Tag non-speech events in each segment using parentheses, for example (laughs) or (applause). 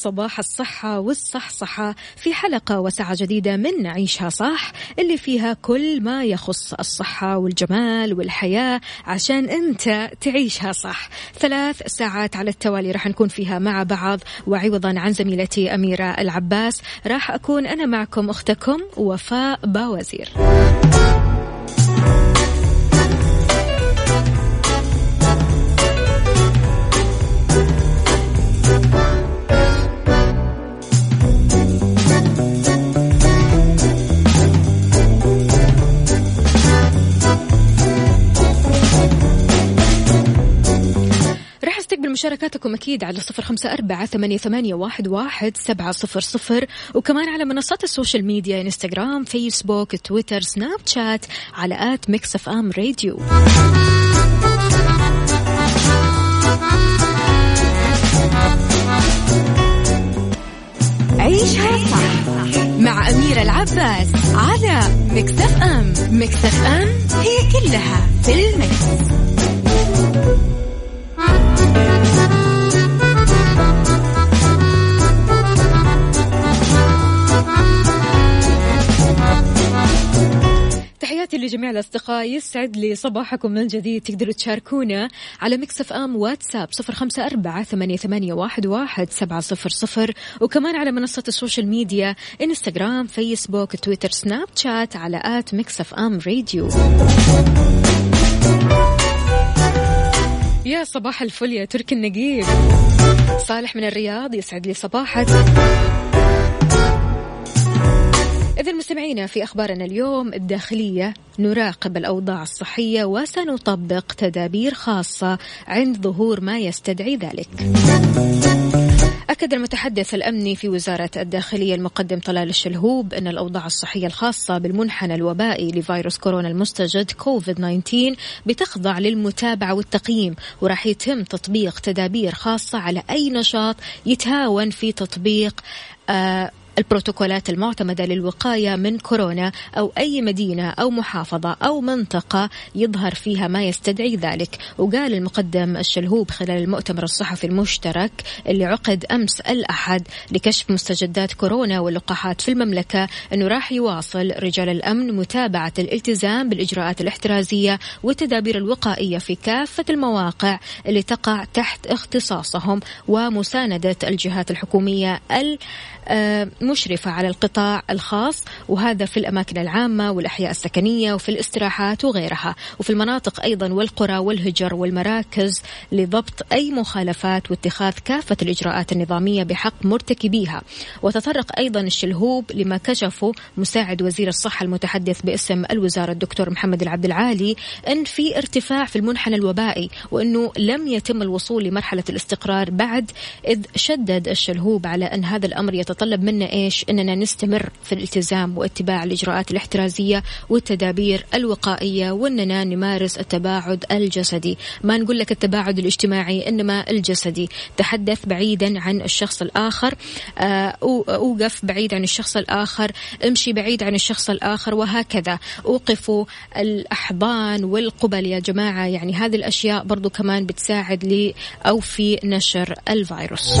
صباح الصحة والصحصحة. في حلقة وساعة جديدة من عيشها صح اللي فيها كل ما يخص الصحة والجمال والحياة عشان أنت تعيشها صح. ثلاث ساعات على التوالي راح نكون فيها مع بعض. وعوضا عن زميلتي أميرة العباس راح أكون أنا معكم أختكم وفاء باوزير. مشاركاتكم أكيد على صفر خمسة أربعة ثمانية, واحد, سبعة صفر صفر. وكمان على منصات ال social media إنستغرام فيسبوك تويتر سناب شات على at Mix FM Radio. عيشها صح مع أميرة العباس على Mix FM. Mix FM هي كلها في ال mix. لجميع الأصدقاء يسعد لي صباحكم من جديد. تقدروا تشاركونا على Mix FM واتساب صفر خمسة أربعة ثمانية, واحد سبعة صفر صفر. وكمان على منصة السوشيال ميديا إنستغرام فيسبوك تويتر سناب شات على at Mix FM Radio. يا صباح الفل يا تركي النقيب. صالح من الرياض يسعد لي صباحك. إذا مستمعينا في أخبارنا اليوم الداخلية نراقب الأوضاع الصحية وسنطبق تدابير خاصة عند ظهور ما يستدعي ذلك. أكد المتحدث الأمني في وزارة الداخلية المقدم طلال الشلهوب أن الأوضاع الصحية الخاصة بالمنحنى الوبائي لفيروس كورونا المستجد كوفيد 19 بتخضع للمتابعة والتقييم وراح يتم تطبيق تدابير خاصة على أي نشاط يتهاون في تطبيق آه البروتوكولات المعتمدة للوقاية من كورونا أو أي مدينة أو محافظة أو منطقة يظهر فيها ما يستدعي ذلك. وقال المقدم الشلهوب خلال المؤتمر الصحفي المشترك اللي عقد أمس الأحد لكشف مستجدات كورونا واللقاحات في المملكة أنه راح يواصل رجال الأمن متابعة الالتزام بالإجراءات الاحترازية والتدابير الوقائية في كافة المواقع اللي تقع تحت اختصاصهم ومساندة الجهات الحكومية المشرفة على القطاع الخاص وهذا في الأماكن العامة والأحياء السكنية وفي الاستراحات وغيرها. وفي المناطق أيضا والقرى والهجر والمراكز لضبط أي مخالفات واتخاذ كافة الإجراءات النظامية بحق مرتكبيها. وتطرق أيضا الشلهوب لما كشفه مساعد وزير الصحة المتحدث باسم الوزارة الدكتور محمد العبد العالي أن في ارتفاع في المنحنى الوبائي وأنه لم يتم الوصول لمرحلة الاستقرار بعد إذ شدد الشلهوب على أن هذا الأمر يتطلب منا إيش؟ أننا نستمر في الالتزام واتباع الإجراءات الاحترازية والتدابير الوقائية وأننا نمارس التباعد الجسدي. ما نقول لك التباعد الاجتماعي إنما الجسدي. تحدث بعيدا عن الشخص الآخر آه، أوقف بعيد عن الشخص الآخر امشي بعيد عن الشخص الآخر وهكذا. أوقفوا الأحضان والقبل يا جماعة. يعني هذه الأشياء برضو كمان بتساعد لي أو في نشر الفيروس.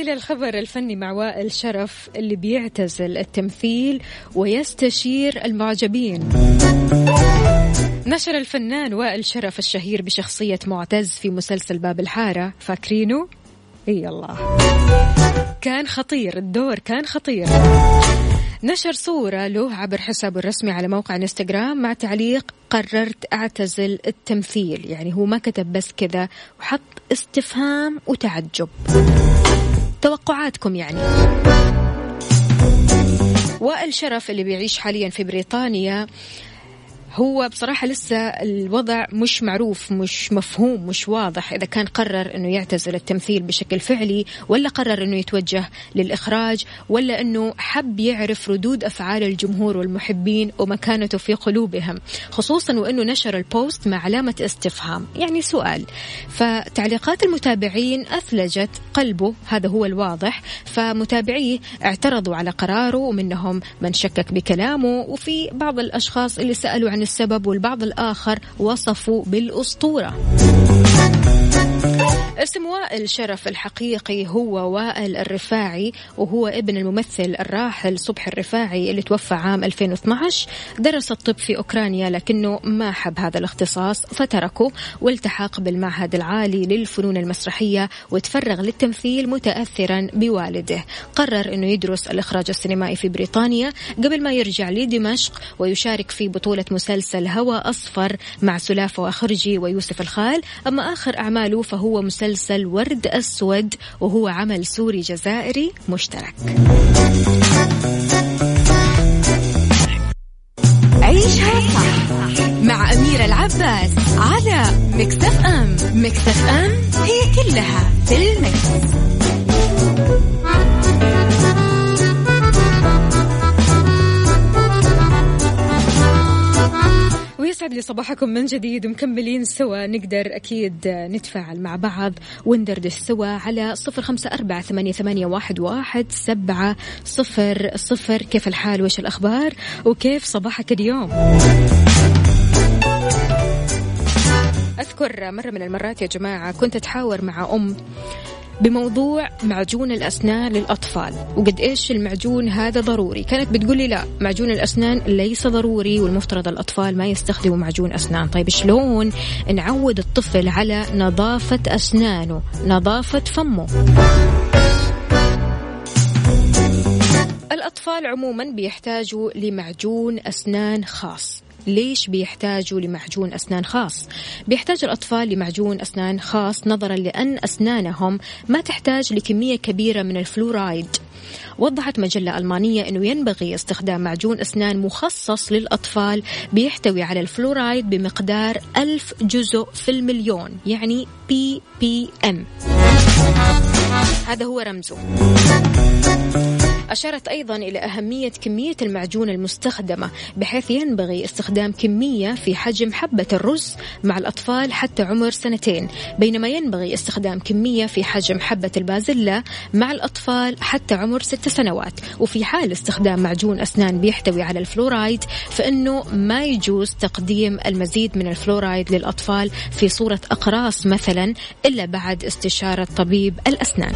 إلى الخبر الفني مع وائل شرف اللي بيعتزل التمثيل ويستشير المعجبين. نشر الفنان وائل شرف الشهير بشخصية معتز في مسلسل باب الحارة. فاكرينه؟ إي الله. كان خطير الدور كان خطير. نشر صورة له عبر حسابه الرسمي على موقع انستغرام مع تعليق قررت أعتزل التمثيل. يعني هو ما كتب بس كذا وحط استفهام وتعجب. توقعاتكم يعني. وائل شرف اللي بيعيش حاليا في بريطانيا هو بصراحة لسه الوضع مش معروف مش مفهوم مش واضح إذا كان قرر أنه يعتزل التمثيل بشكل فعلي ولا قرر أنه يتوجه للإخراج ولا أنه حب يعرف ردود أفعال الجمهور والمحبين ومكانته في قلوبهم خصوصا وأنه نشر البوست مع علامة استفهام. يعني سؤال فتعليقات المتابعين أثلجت قلبه هذا هو الواضح فمتابعيه اعترضوا على قراره ومنهم من شكك بكلامه وفي بعض الأشخاص اللي سألوا عن عن السبب والبعض الآخر وصفوا بالأسطورة. اسم وائل شرف الحقيقي هو وائل الرفاعي وهو ابن الممثل الراحل صبح الرفاعي اللي توفى عام 2012 درس الطب في أوكرانيا لكنه ما حب هذا الاختصاص فتركه والتحق بالمعهد العالي للفنون المسرحية وتفرغ للتمثيل متأثرا بوالده. قرر أنه يدرس الإخراج السينمائي في بريطانيا قبل ما يرجع لدمشق ويشارك في بطولة مسلسل هوى أصفر مع سلافة وخرجي ويوسف الخال. أما آخر أعماله فهو مسلسل ورد أسود وهو عمل سوري جزائري مشترك عيشها صح مع أميرة العباس على مكتف أم مكتف أم هي كلها في المكس. يسعد لي صباحكم من جديد. ومكملين سوا. نقدر أكيد نتفاعل مع بعض وندردش سوا على صفر خمسة أربعة ثمانية, واحد, سبعة صفر صفر. كيف الحال؟ وش الأخبار؟ وكيف صباحك اليوم؟ أذكر مرة من المرات يا جماعة كنت أتحاور مع أم بموضوع معجون الأسنان للأطفال. وقد إيش المعجون هذا ضروري؟ كانت بتقول لي لا معجون الأسنان ليس ضروري والمفترض الأطفال ما يستخدموا معجون أسنان. طيب شلون نعود الطفل على نظافة أسنانه نظافة فمه؟ الأطفال عموما بيحتاجوا لمعجون أسنان خاص. ليش بيحتاجوا لمعجون أسنان خاص؟ بيحتاج الأطفال لمعجون أسنان خاص نظرا لأن أسنانهم ما تحتاج لكمية كبيرة من الفلورايد. وضحت مجلة ألمانية أنه ينبغي استخدام معجون أسنان مخصص للأطفال بيحتوي على الفلورايد بمقدار ألف جزء في المليون يعني ppm هذا هو رمزه. أشارت أيضا إلى أهمية كمية المعجون المستخدمة بحيث ينبغي استخدام كمية في حجم حبة الرز مع الأطفال حتى عمر سنتين بينما ينبغي استخدام كمية في حجم حبة البازلة مع الأطفال حتى عمر ست سنوات. وفي حال استخدام معجون أسنان بيحتوي على الفلورايد فإنه ما يجوز تقديم المزيد من الفلورايد للأطفال في صورة أقراص مثلا إلا بعد استشارة طبيب الأسنان.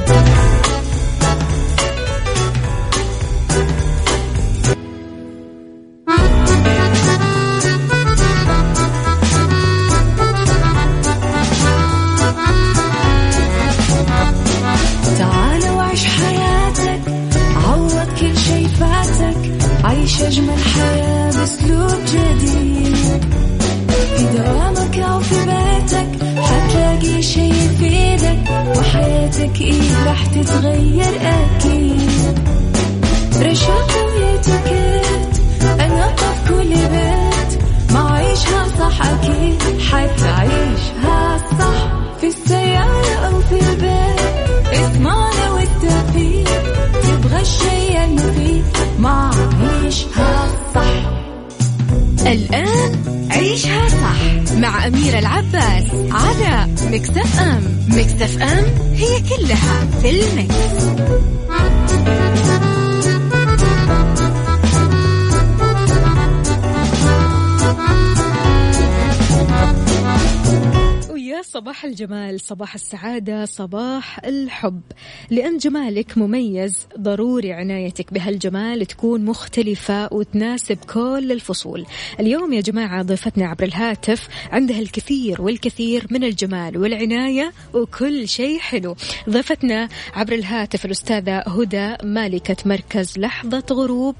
صباح السعادة صباح الحب. لأن جمالك مميز ضروري عنايتك بهالجمال تكون مختلفة وتناسب كل الفصول. اليوم يا جماعة ضيفتنا عبر الهاتف عندها الكثير والكثير من الجمال والعناية وكل شيء حلو. ضيفتنا عبر الهاتف الأستاذة هدى مالكة مركز لحظة غروب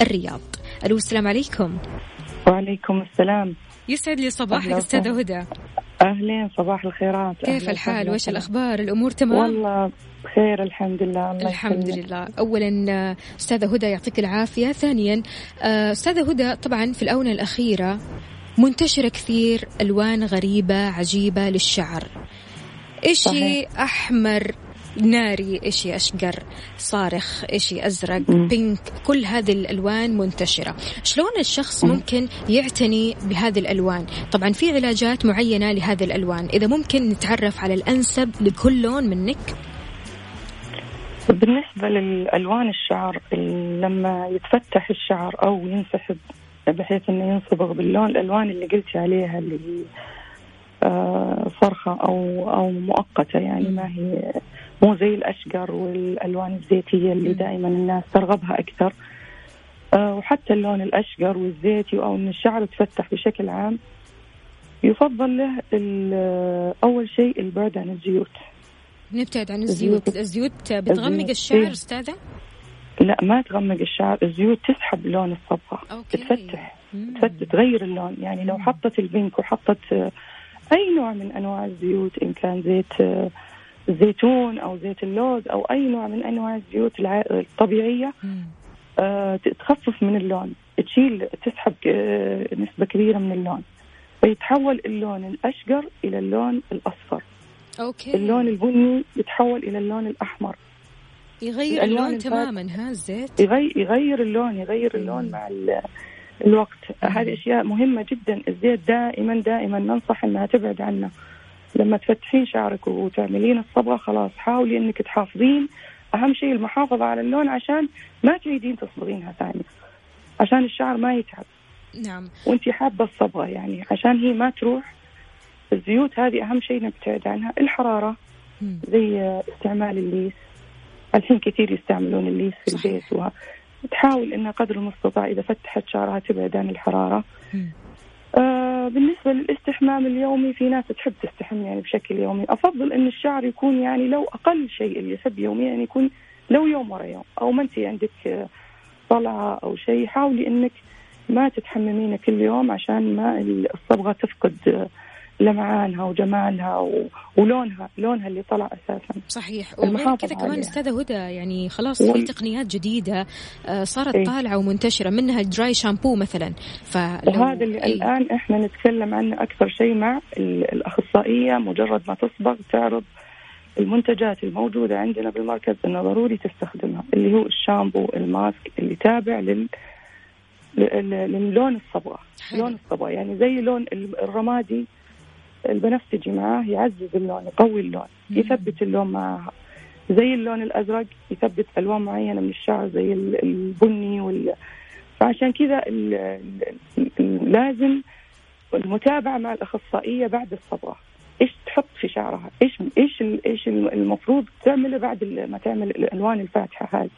الرياض. ألو السلام عليكم. وعليكم السلام. يسعد لي صباحك أستاذة هدى. أهلين صباح الخيرات. كيف الحال؟ وش الأخبار؟ الأمور تمام؟ والله بخير الحمد لله. الله الحمد يسلمك. لله. اولا أستاذة هدى يعطيك العافية. ثانيا أستاذة هدى طبعا في الآونة الأخيرة منتشره كثير ألوان غريبة عجيبة للشعر. إشي أحمر ناري إشي أشقر صارخ إشي أزرق م. بينك كل هذه الألوان منتشرة شلون الشخص م. ممكن يعتني بهذه الألوان طبعا في علاجات معينة لهذه الألوان إذا ممكن نتعرف على الأنسب لكل لون منك بالنسبة للألوان الشعر لما يتفتح الشعر أو ينسحب بحيث إنه ينصبغ باللون الألوان اللي قلتي عليها اللي هي آه، صرخة أو أو مؤقتة يعني ما هي مو زي الأشقر والألوان الزيتية اللي دائما الناس ترغبها أكثر. آه، وحتى اللون الأشقر والزيتي أو أن الشعر يتفتح بشكل عام يفضل له أول شيء البعد عن الزيوت. نبتعد عن الزيوت. الزيوت. بتغمق الشعر. أستاذة؟ لا ما تغمق الشعر. الزيوت تسحب لون الصبغة. تفتح تفتح تغير اللون. يعني لو حطت البنك وحطت أي نوع من أنواع الزيوت إن كان زيت الزيتون أو زيت اللوز أو أي نوع من أنواع الزيوت الطبيعية آه تخفف من اللون. تشيل تسحب آه نسبة كبيرة من اللون. فيتحول اللون الاشقر إلى اللون الأصفر. okay. اللون البني يتحول إلى اللون الأحمر. يغير اللون تماما ها الزيت؟ يغير, يغير اللون يغير اللون مع الوقت. هذه أشياء مهمة جدا. الزيت دائما دائما ننصح إنها تبعد عنه لما تفتحين شعرك وتعملين الصبغة خلاص حاولي إنك تحافظين. أهم شيء المحافظة على اللون عشان ما تعيدين تصبغينها ثاني عشان الشعر ما يتعب. نعم. وأنت حابة الصبغة يعني عشان هي ما تروح. الزيوت هذه أهم شيء نبتعد عنها. الحرارة زي استعمال الليس. الحين كثير يستعملون الليس في البيت وتحاول إنها قدر المستطاع إذا فتحت شعرها تبعد عن الحرارة. آه بالنسبة للاستحمام اليومي في ناس تحب تستحم يعني بشكل يومي. أفضل أن الشعر يكون يعني لو أقل شيء اللي يحب يوميا يعني يكون لو يوم ورا يوم. أو ما أنت عندك طلعة أو شيء حاولي أنك ما تتحممين كل يوم عشان ما الصبغة تفقد لمعانها وجمالها و... ولونها لونها اللي طلع أساسا. صحيح. وغير كذا كمان أستاذة هدى يعني خلاص و... في تقنيات جديدة آه، صارت إيه؟ طالعة ومنتشرة منها الدراي شامبو مثلا. فلو... وهذا اللي إيه؟ الآن إحنا نتكلم عنه أكثر شيء مع الأخصائية مجرد ما تصبغ تعرض المنتجات الموجودة عندنا بالمركز انه ضروري تستخدمها اللي هو الشامبو الماسك اللي تابع لل للون الصبغة. لون الصبغة يعني زي لون الرمادي البنفسجي معاه يعزز اللون يقوي اللون يثبت اللون معها. زي اللون الأزرق يثبت ألوان معينة من الشعر زي البني وال فعشان كذا لازم المتابعة مع الأخصائية بعد الصبغه إيش تحط في شعرها؟ إيش إيش إيش المفروض تعمله بعد ما تعمل الألوان الفاتحة هذه؟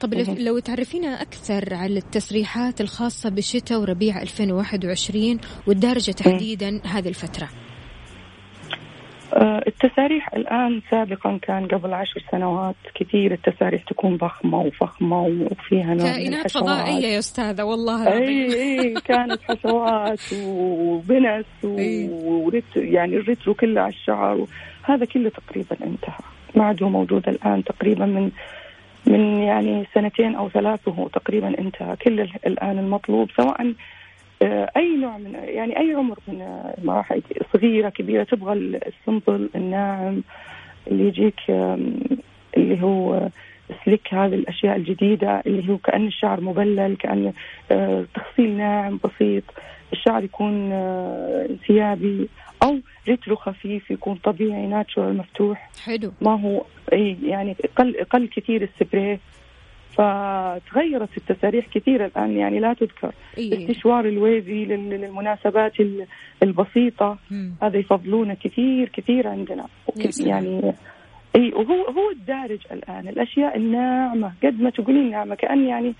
طب لو تعرفينا أكثر على التسريحات الخاصة بشتاء وربيع 2021 والدارجة تحديدا هذه الفترة؟ آه، التساريح الآن سابقا كان قبل عشر سنوات كثير التساريح تكون ضخمة وفخمة وفيها نوع كائنات فضائية يا أستاذة والله أي أي كانت حشوات وبنس (laughs) وريت يعني الريترو كله على الشعر هذا كله تقريبا انتهى. ما عاد هو موجود الآن تقريبا من من يعني سنتين أو ثلاث وهو تقريبا انتهى كل الآن المطلوب سواء آه، أي نوع من يعني أي عمر من المراحل صغيرة كبيرة تبغى ال simple الناعم اللي يجيك اللي هو sleek هذه الأشياء الجديدة اللي هو كأن الشعر مبلل كأن آه، تغسيل ناعم بسيط الشعر يكون آه، انسيابي. أو retro خفيف يكون طبيعي natural مفتوح. حلو. ما هو إي يعني قل قل كثير السبراي فتغيرت التساريح كثير الآن يعني لا تذكر. إيه. استشوار الويفي لل- للمناسبات ال- البسيطة. مم. هذا يفضلونه كثير كثير عندنا. يعني إي وهو هو الدارج الآن. الأشياء الناعمة قد ما تقولين ناعمة كأن يعني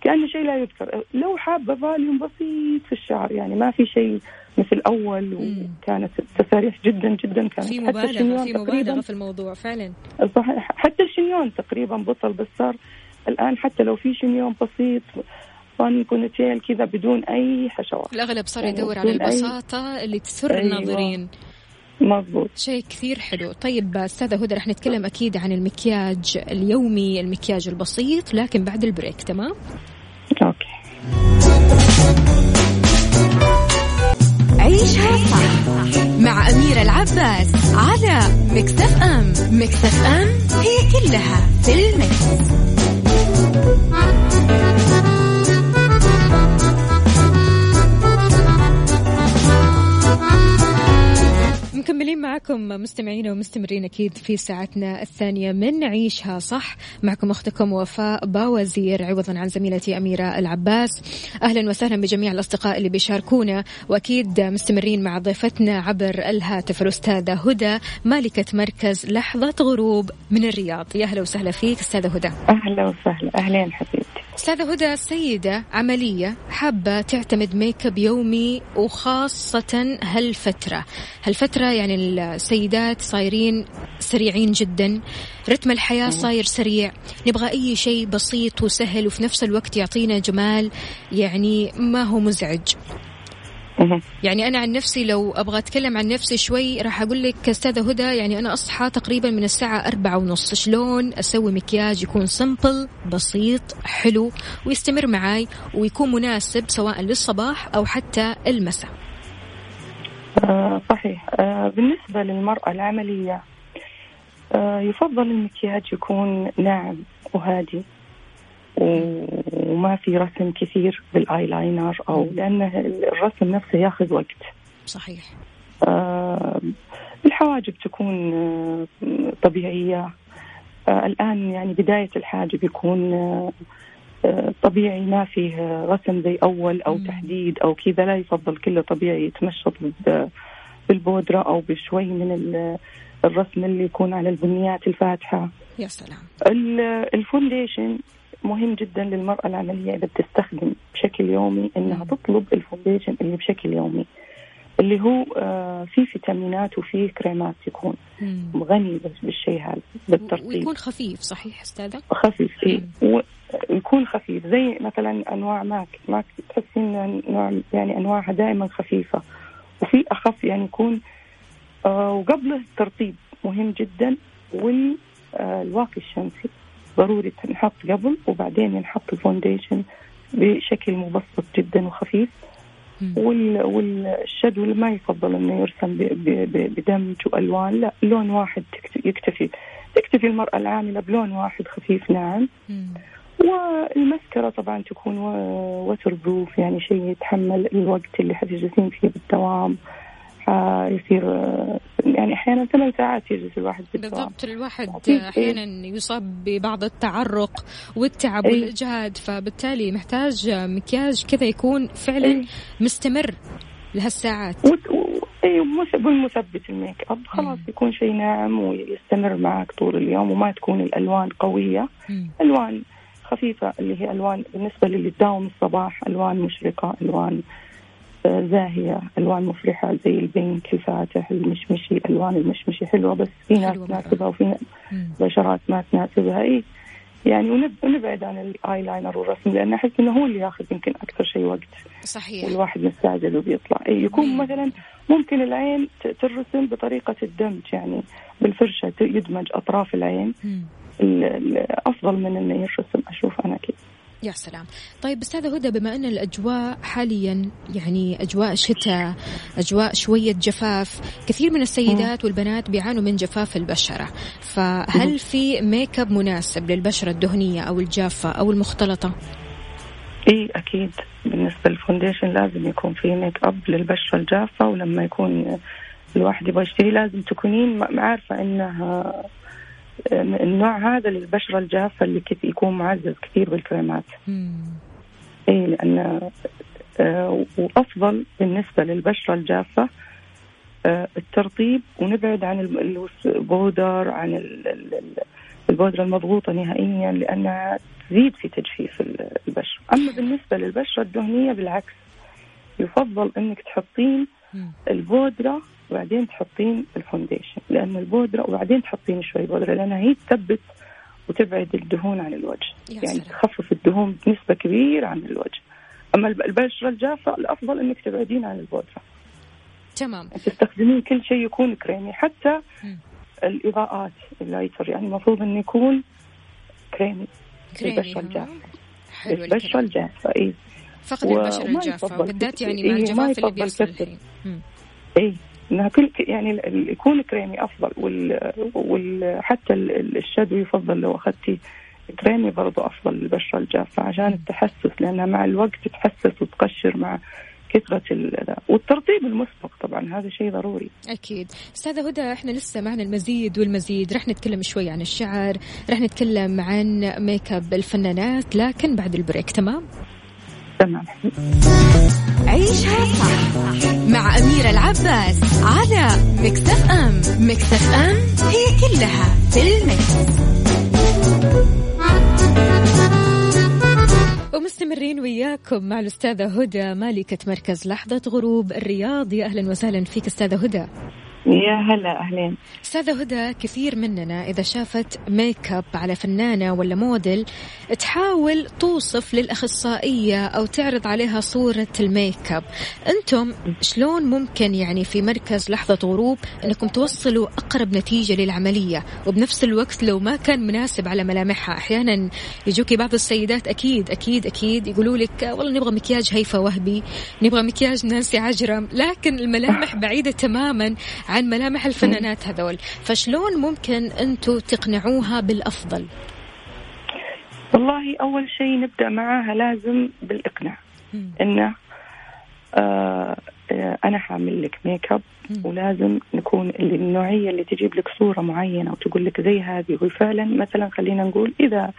كأنه شيء لا يذكر. لو حابة فاليوم بسيط في الشعر يعني ما في شيء مثل أول. وكانت التساريح جدا جدا كانت. في حتى مبالغة في مبالغة في الموضوع فعلا. صحيح. حتى الشنيون تقريبا بطل بس صار الآن حتى لو في شنيون بسيط فن ponytail كذا بدون أي حشوات. الأغلب صار أيوة، يدور على بدون أي- البساطة اللي تسر أيوة. الناظرين. مضبوط شيء كثير حلو. طيب أستاذة هدى رح نتكلم أكيد عن المكياج اليومي المكياج البسيط لكن بعد ال break تمام؟ okay. عيشها صح مع أميرة العباس على مكتف أم. مكتف أم هي كلها في المكس. معكم مستمعين ومستمرين أكيد في ساعتنا الثانية من عيشها صح. معكم أختكم وفاء باوزير عوضا عن زميلتي أميرة العباس. أهلا وسهلا بجميع الأصدقاء اللي بيشاركونا. وأكيد مستمرين مع ضيفتنا عبر الهاتف الأستاذة هدى مالكة مركز لحظة غروب من الرياض. يا أهلا وسهلا فيك أستاذة هدى. أهلا وسهلا. أهلين حبيبتي أستاذة هدى سيدة عملية حابة تعتمد ميك اب يومي وخاصة هالفترة. هالفترة يعني السيدات صايرين سريعين جدا رتم الحياة صاير سريع. نبغى أي شيء بسيط وسهل وفي نفس الوقت يعطينا جمال يعني ما هو مزعج. يعني أنا عن نفسي لو أبغى أتكلم عن نفسي شوي راح أقول لك أستاذة هدى يعني أنا أصحى تقريبا من الساعة أربعة ونص. شلون أسوي مكياج يكون سمبل بسيط حلو ويستمر معاي ويكون مناسب سواء للصباح أو حتى المساء. آه صحيح. آه بالنسبة للمرأة العملية آه يفضل المكياج يكون ناعم وهادي. وما في رسم كثير بالايلاينر أو لأنه الرسم نفسه ياخذ وقت. صحيح. آه الحواجب تكون آه طبيعية. آه الآن يعني بداية الحاجب يكون آه آه، طبيعي ما فيه رسم زي أول أو. تحديد أو كذا لا يفضل كله طبيعي يتمشط بال- بالبودرة أو بشوي من ال- الرسم اللي يكون على البنيات الفاتحة. يا سلام. ال- ال foundation مهم جدا للمرأة العملية إذا بتستخدم بشكل يومي إنها. تطلب ال foundation اللي بشكل يومي اللي هو آه فيه فيتامينات وفيه كريمات يكون مم. غني بالشيء هذا بالترطيب. ويكون خفيف صحيح أستاذة؟ خفيف إيه ويكون خفيف زي مثلا أنواع ماك. ماك تحسين نوع يعني أنواعها دائما خفيفة. وفي أخف يعني يكون آه وقبله الترطيب مهم جدا والواقي الشمسي. ضروري نحط قبل وبعدين نحط الفونديشن بشكل مبسط جدا وخفيف. والشدو ما يفضل إنه يرسم بدمج والوان لا لون واحد يكتفي. تكتفي المرأة العاملة بلون واحد خفيف ناعم. مم. والمسكرة طبعا تكون waterproof يعني شيء يتحمل الوقت اللي حتجلسين فيه بالدوام. يصير يعني أحيانا ثمان ساعات يجلس الواحد بالضبط الواحد أكيد. أحيانا يصاب ببعض التعرق والتعب إيه. والاجهاد فبالتالي محتاج مكياج كذا يكون فعلا إيه. مستمر لهالساعات والمثبت الميك أب خلاص مم. يكون شيء ناعم ويستمر معك طول اليوم وما تكون الألوان قوية مم. ألوان خفيفة اللي هي ألوان بالنسبة للي تداوم الصباح ألوان مشرقة ألوان آه، زاهية ألوان مفرحة زي ال pink الفاتح المشمشي الالوان المشمشي حلوة بس في ناس تناسبها وفي. بشرات ما تناسبها إي يعني ونب- ونبعد عن الأيلاينر والرسم لأن أحس إنه هو اللي ياخذ يمكن أكثر شيء وقت. صحيح. والواحد مستعجل وبيطلع. إي يكون مم. مثلا ممكن العين ترسم بطريقة الدمج يعني بالفرشة يدمج أطراف العين. أفضل من إنه يرسم أشوف أنا كذا يا سلام. طيب أستاذة هدى بما أن الأجواء حاليا يعني أجواء شتاء أجواء شوية جفاف كثير من السيدات والبنات بيعانوا من جفاف البشرة. فهل في ميك أب مناسب للبشرة الدهنية أو الجافة أو المختلطة؟ اي أكيد. بالنسبة لل foundation لازم يكون في ميك أب للبشرة الجافة ولما يكون الواحد يبغى يشتري لازم تكونين عارفة إنها النوع هذا للبشرة الجافة اللي كيف يكون معزز كثير بالكريمات. اي لأن آه، وأفضل بالنسبة للبشرة الجافة آه، الترطيب ونبعد عن البودر عن البودرة المضغوطة نهائيا لأنها تزيد في تجفيف البشرة. أما بالنسبة للبشرة الدهنية بالعكس يفضل أنك تحطين البودرة وبعدين تحطين ال foundation لأن البودرة وبعدين تحطين شوي بودرة لأنها هي تثبت وتبعد الدهون عن الوجه. يعني تخفف الدهون بنسبة كبيرة عن الوجه. أما البشرة الجافة الأفضل أنك تبعدين عن البودرة. تمام. تستخدمين كل شيء يكون كريمي حتى م. الإضاءات ال highlighter. يعني المفروض أنه يكون كريمي. البشرة الجافة. البشرة الجافة إيه. فقط البشرة الجافة بالذات يعني مع إيه الجفاف اللي بيحصل الحين. إيه. إنها كل يعني يكون كريمي أفضل وال, وال حتى الشادو يفضل لو أخذتي كريمي برضو أفضل للبشرة الجافة عشان التحسس لأنها مع الوقت تتحسس وتقشر مع كثرة والترطيب المسبق طبعا هذا شيء ضروري. أكيد. أستاذة هدى إحنا لسه معنا المزيد والمزيد. رح نتكلم شوي عن الشعر رح نتكلم عن ميك اب الفنانات لكن بعد ال break تمام؟ تمام. عيشها صح مع أميرة العباس على Mix FM. Mix FM هي كلها في ال mix. ومستمرين وياكم مع الأستاذة هدى مالكة مركز لحظة غروب الرياض يا أهلا وسهلا فيك أستاذة هدى. يا هلا أهلين. أستاذة هدى كثير مننا إذا شافت ميك أب على فنانة ولا موديل تحاول توصف للأخصائية أو تعرض عليها صورة الميك أب. أنتم شلون ممكن يعني في مركز لحظة غروب إنكم توصلوا أقرب نتيجة للعميلة؟ وبنفس الوقت لو ما كان مناسب على ملامحها. أحيانا يجوكي بعض السيدات أكيد أكيد أكيد يقولوا لك والله نبغى مكياج هيفا وهبي نبغى مكياج نانسي عجرم. لكن الملامح بعيدة تماما عن ملامح الفنانات هذول. فشلون ممكن أنتم تقنعوها بالأفضل؟ والله أول شيء نبدأ معاها لازم بالإقناع. إنه آه أنا حأعمل لك ميك اب ولازم نكون النوعية اللي تجيب لك صورة معينة وتقول لك زي هذه. وفعلا مثلا خلينا نقول إذا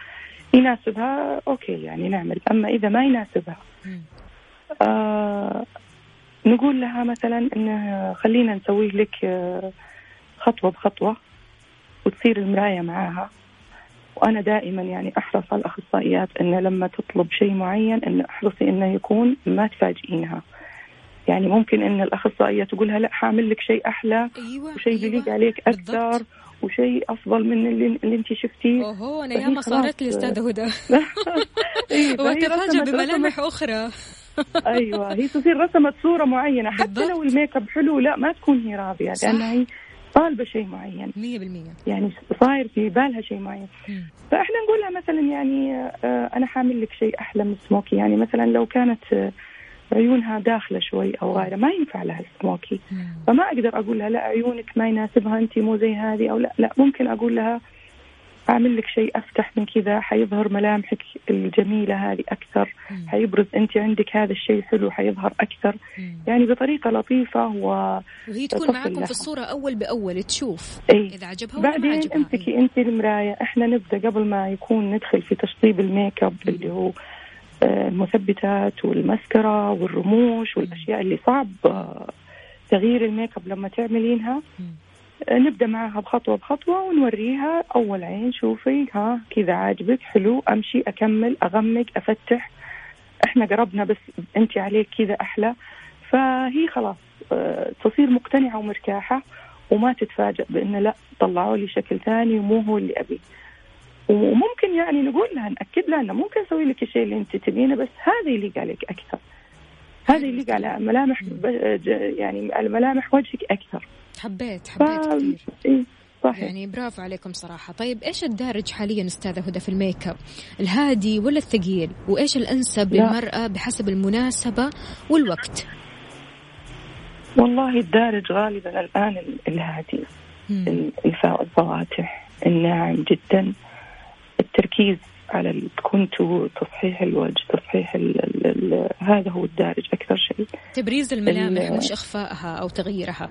يناسبها أوكي يعني نعمل. أما إذا ما يناسبها آه نقول لها مثلا إنه خلينا نسوي لك آه، خطوة بخطوة وتصير المراية معاها. وأنا دائما يعني أحرص على الأخصائيات انه لما تطلب شيء معين انه أحرصي إنه يكون ما تفاجئينها. يعني ممكن إن الأخصائية تقولها لا حأعمل لك شيء أحلى أيوة وشيء أيوة بيليق عليك أكثر بالضبط. وشيء أفضل من اللي, اللي أنت شفتيه. اوه أنا ياما صارت لي أستاذة هدى. (laughs) (laughs) وتفاجئ بملامح أخرى. (laughs) أيوه. هي تصير رسمت صورة معينة. حتى لو الميك أب حلو لا ما تكون هي راضية. لأنها هي طالبة شيء معين. 100% يعني صاير في بالها شيء معين. فإحنا نقول لها مثلا يعني آه، أنا حأعمل لك شيء أحلى من السموكي. يعني مثلا لو كانت آه، عيونها داخلة شوي أو غايرة ما ينفع لها السموكي. فما أقدر أقول لها لا عيونك ما يناسبها انت مو زي هذه أو لا. لا ممكن أقول لها أعمل لك شيء أفتح من كذا حيظهر ملامحك الجميلة هذه أكثر مم. حيبرز أنت عندك هذا الشيء حلو حيظهر أكثر مم. يعني بطريقة لطيفة و وهي تكون معاكم لها. في الصورة أول بأول تشوف أي. إذا عجبها بعدين عجبها. أمسكي إيه. أنت المراية إحنا نبدأ قبل ما يكون ندخل في تشطيب الميك أب. اللي هو آه، المثبتات والمسكرة والرموش والأشياء اللي صعب آه، تغيير الميك أب لما تعملينها نبدأ معها بخطوة بخطوة ونوريها أول عين. شوفي ها كذا عاجبك حلو أمشي أكمل أغمق أفتح. إحنا قربنا بس أنت عليك كذا أحلى. فهي خلاص آه، تصير مقتنعة ومرتاحة وما تتفاجأ بأنه لا طلعوا لي شكل ثاني ومو هو اللي أبيه وممكن يعني نقول لها نأكد لها أنه ممكن أسوي لك الشيء اللي أنت تبينه بس هذا يليق عليك أكثر. هذا يليق على ملامح يعني على ملامح وجهك حبيت حبيت ف... كثير. إيه صحيح. يعني برافو عليكم صراحة. طيب إيش الدارج حاليا أستاذة هدى في الميك أب؟ الهادي ولا الثقيل؟ وإيش الأنسب لا. للمرأة بحسب المناسبة والوقت؟ والله الدارج غالبا الآن الهادي الفواتح الناعم جدا. التركيز على ال contour تصحيح الوجه تصحيح ال ال ال هذا هو الدارج أكثر شيء. تبريز الملامح مش إخفائها أو تغييرها.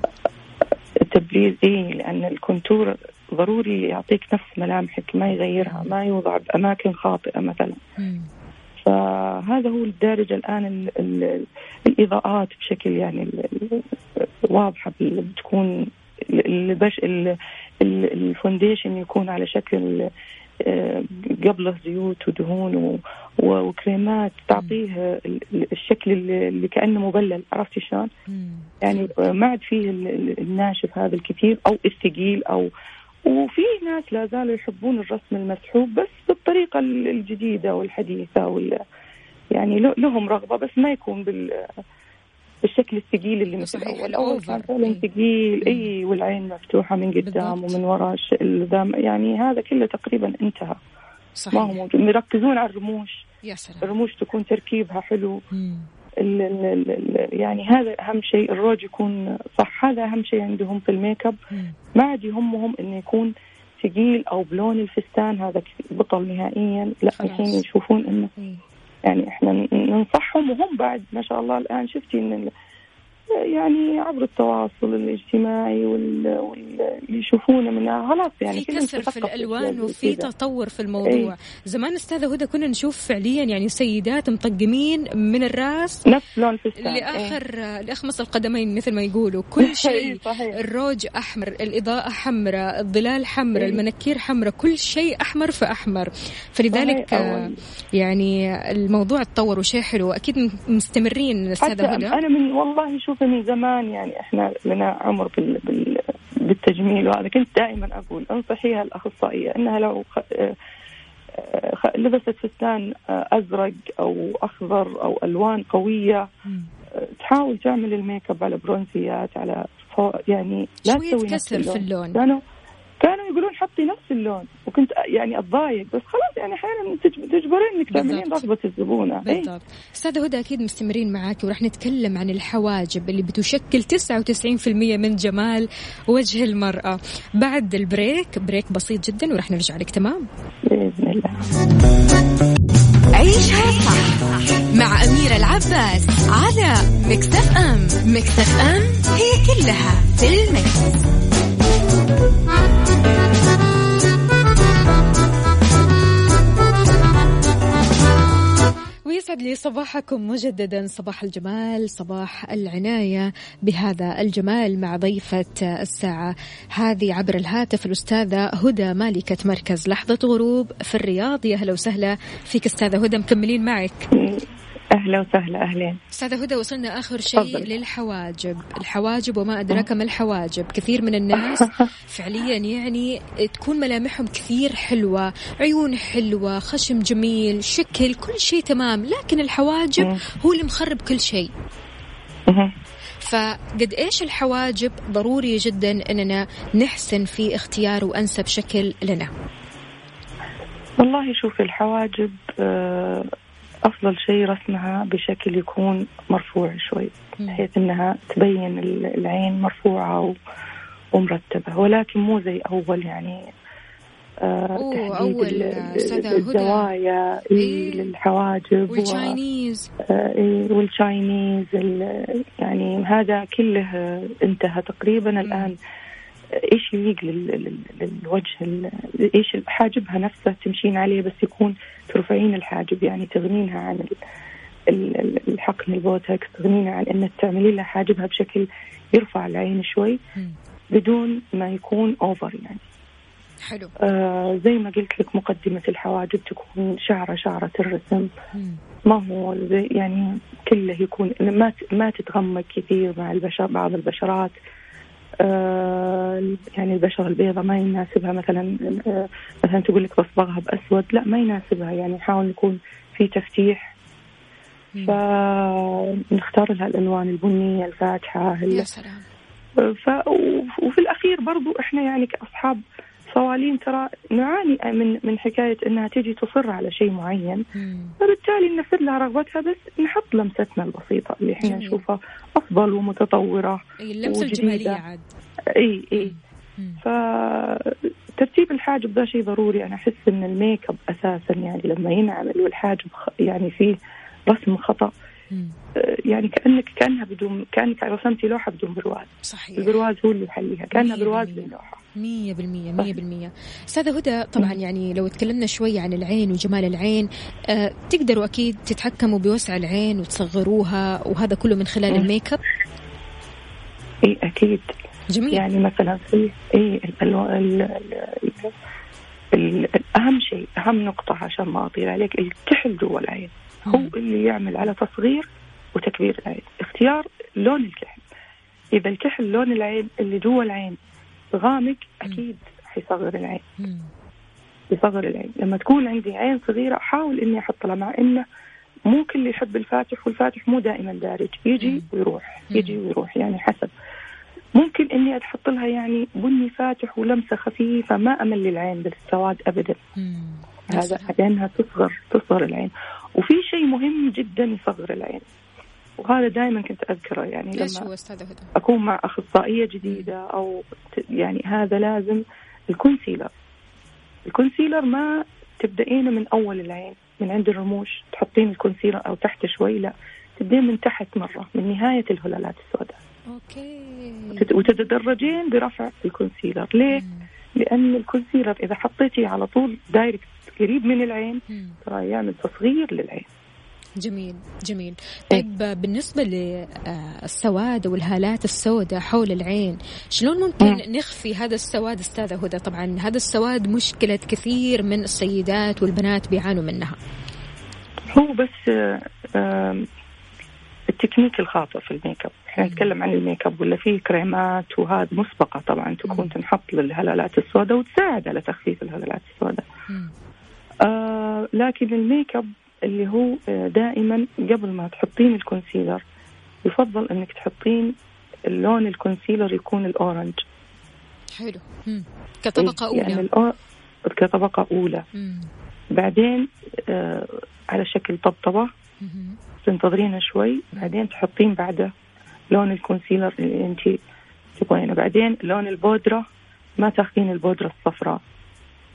تبريز إيه لأن ال contour ضروري يعطيك نفس ملامحك ما يغيرها ما يوضع بأماكن خاطئة مثلا. فهذا هو الدارج الآن ال ال الإضاءات بشكل يعني واضحة بتكون البش ال foundation يكون على شكل آه، قبله زيوت ودهون وكريمات تعطيه الشكل اللي كأنه مبلل. عرفتي شلون؟ يعني ما عاد فيه الناشف هذا الكثير أو الثقيل أو وفي ناس لا زالوا يحبون الرسم المسحوب بس بالطريقة الجديدة والحديثة وال يعني لهم رغبة بس ما يكون بال بالشكل الثقيل اللي مثل الأول اول كان فعلا ثقيل. اي والعين مفتوحة من قدام ومن وراء يعني هذا كله تقريبا انتهى. صحيح. ما هو موجود. يركزون على الرموش. يا سلام. الرموش تكون تركيبها حلو. ال ال ال يعني هذا أهم شيء الروج يكون صح. هذا أهم شيء عندهم في الميك أب. ما عاد يهمهم انه يكون ثقيل أو بلون الفستان هذا بطل نهائيا. لا الحين يشوفون إنه يعني إحنا ننصحهم. وهم بعد ما شاء الله الآن شفتي إن يعني عبر التواصل الاجتماعي واللي يشوفونه منها. خلاص يعني في كسر في الألوان وفي تطور في الموضوع. إيه؟ زمان أستاذة هدى كنا نشوف فعليا يعني سيدات مطقمين من الراس نفس لون الفستان. لاخر إيه؟ لأخمص القدمين مثل ما يقولوا. كل (laughs) شيء. الروج أحمر الإضاءة حمراء الظلال حمراء إيه؟ المناكير حمراء كل شيء أحمر في احمر فلذلك يعني الموضوع تطور وشيء حلو. أكيد مستمرين أستاذة هدى. أنا من والله شوف من زمان يعني إحنا لنا عمر بال بال بالتجميل وهذا. كنت دائما أقول انصحيها الاخصائيه إنها لو لبست فستان أزرق أو أخضر أو ألوان قوية تحاول تعمل الميك اب على برونزيات على يعني لا تسوي كسر في اللون. كانوا كانوا يقولون حطي نفس اللون. وكنت يعني أتضايق. بس خلاص يعني أحيانا تجبرين إنك تعملين رغبه الزبونة. إيه. بالضبط. أستاذة هدى أكيد مستمرين معاك وراح نتكلم عن الحواجب اللي بتشكل 99% من جمال وجه المرأة. بعد ال break break بسيط جدا وراح نرجع لك. تمام؟ بإذن الله. عيشها صح مع أميرة العباس على Mix FM. Mix FM هي كلها في ال mix. ويسعد لي صباحكم مجددا. صباح الجمال صباح العناية بهذا الجمال مع ضيفة الساعة. هذه عبر الهاتف الأستاذة هدى مالكة مركز لحظة غروب في الرياض. يا هلا وسهلا فيك أستاذة هدى مكملين معك. أهلا وسهلا أهلين. أستاذة هدى وصلنا آخر شيء فضل. للحواجب. الحواجب وما أدراك ما الحواجب. كثير من الناس (laughs) فعليا يعني تكون ملامحهم كثير حلوة عيون حلوة خشم جميل شكل كل شيء تمام لكن الحواجب هو اللي مخرب كل شيء. قد إيش الحواجب ضروري جدا أننا نحسن في اختيار وأنسب شكل لنا؟ والله شوفي الحواجب آه أفضل شيء رسمها بشكل يكون مرفوع شوي بحيث أنها تبين العين مرفوعة ومرتبة ولكن مو زي أول يعني آه تحديد الزوايا إيه. للحواجب وال Chinese آه إيه وال Chinese يعني هذا كله انتهى تقريبا مم. الآن. إيش يليق للوجه إيش حاجبها نفسها تمشين عليه بس يكون ترفعين الحاجب يعني تغنينها عن الحقن البوتكس تغنينها عن إنك تعملي لها حاجبها بشكل يرفع العين شوي بدون ما يكون over يعني. حلو. آه زي ما قلت لك مقدمة الحواجب تكون شعرة شعرة الرسم. ما هو زي يعني كله يكون ما ما تتغمق كثير مع البشر بعض البشرات. يعني البشرة البيضاء ما يناسبها. مثلا آه، مثلا تقول لك بصبغها بأسود لا ما يناسبها. يعني نحاول نكون في تفتيح. فنختار لها الألوان البنية الفاتحة يا سلام. ف... وفي الأخير برضو إحنا يعني كأصحاب صوالين ترى نعاني من من حكاية إنها تيجي تصر على شيء معين. فبالتالي ننفذ لها رغبتها بس نحط لمستنا البسيطة اللي إحنا نشوفها أفضل ومتطورة اللمسة الجمالية عاد. أي أي. فترتيب الحاجب ده شيء ضروري. أنا أحس إن الميك اب أساسا يعني لما ينعمل والحاجب يعني فيه رسم خطأ آه، يعني كانك كأنها بدون كأنك رسمتي لوحة بدون برواز. صحيح. البرواز هو اللي يحليها. كأنها برواز للوحة. مية بالمية مية بالمية. أستاذة هدى طبعا يعني لو تكلمنا شوي عن العين وجمال العين آه تقدروا أكيد تتحكموا بوسع العين وتصغروها وهذا كله من خلال الميك أب؟ اي أكيد. جميل. يعني مثلا في اي أهم شيء أهم نقطة عشان ما أطيل عليك الكحل جوا العين. هو. اللي يعمل على تصغير وتكبير العين. اختيار لون الكحل. إذا الكحل لون العين اللي جوا العين غامق أكيد حيصغر العين. يصغر العين لما تكون عندي عين صغيرة أحاول إني أحط لها مع إنه مو كل يحب الفاتح والفاتح مو دائما دارج يجي. ويروح. يجي ويروح يعني حسب ممكن إني أحط لها يعني بني فاتح ولمسة خفيفة ما أمل العين بالسواد. يا هذا. لأنها تصغر تصغر العين وفي شيء مهم جدا يصغر العين وهذا دائما كنت أذكره يعني لما هو أستاذة هدى؟ أكون مع أخصائية جديدة أو يعني هذا لازم ال concealer ال concealer ما تبدأينه من أول العين من عند الرموش تحطين ال concealer أو تحت شوي لا تبدين من تحت مرة من نهاية الهلالات السوداء okay وتت- وتتدرجين برفع ال concealer ليه؟ مم. لأن ال concealer إذا حطيتيه على طول direct قريب من العين. ترى يعمل تصغير للعين جميل جميل طيب بالنسبة للسواد والهالات السوداء حول العين شلون ممكن مم. نخفي هذا السواد أستاذة هدى طبعا هذا السواد مشكلة كثير من السيدات والبنات بيعانوا منها هو بس آه، آم، التكنيك الخاطئ في ال make up إحنا مم. نتكلم عن ال make up ولا في كريمات وهذا مسبقة طبعا. تكون تنحط للهلالات السوداء وتساعد على تخفيف الهلالات السوداء. آه لكن ال make up اللي هو آه، دائما قبل ما تحطين ال concealer يفضل إنك تحطين اللون ال concealer يكون ال orange. حلو. مم. كطبقة يعني أولى. الأو... كطبقة أولى. مم. بعدين آه على شكل طبطبة مم. تنتظرينه شوي. بعدين تحطين بعده لون ال concealer اللي انت تبغينه. بعدين لون البودرة ما تاخذين البودرة الصفراء.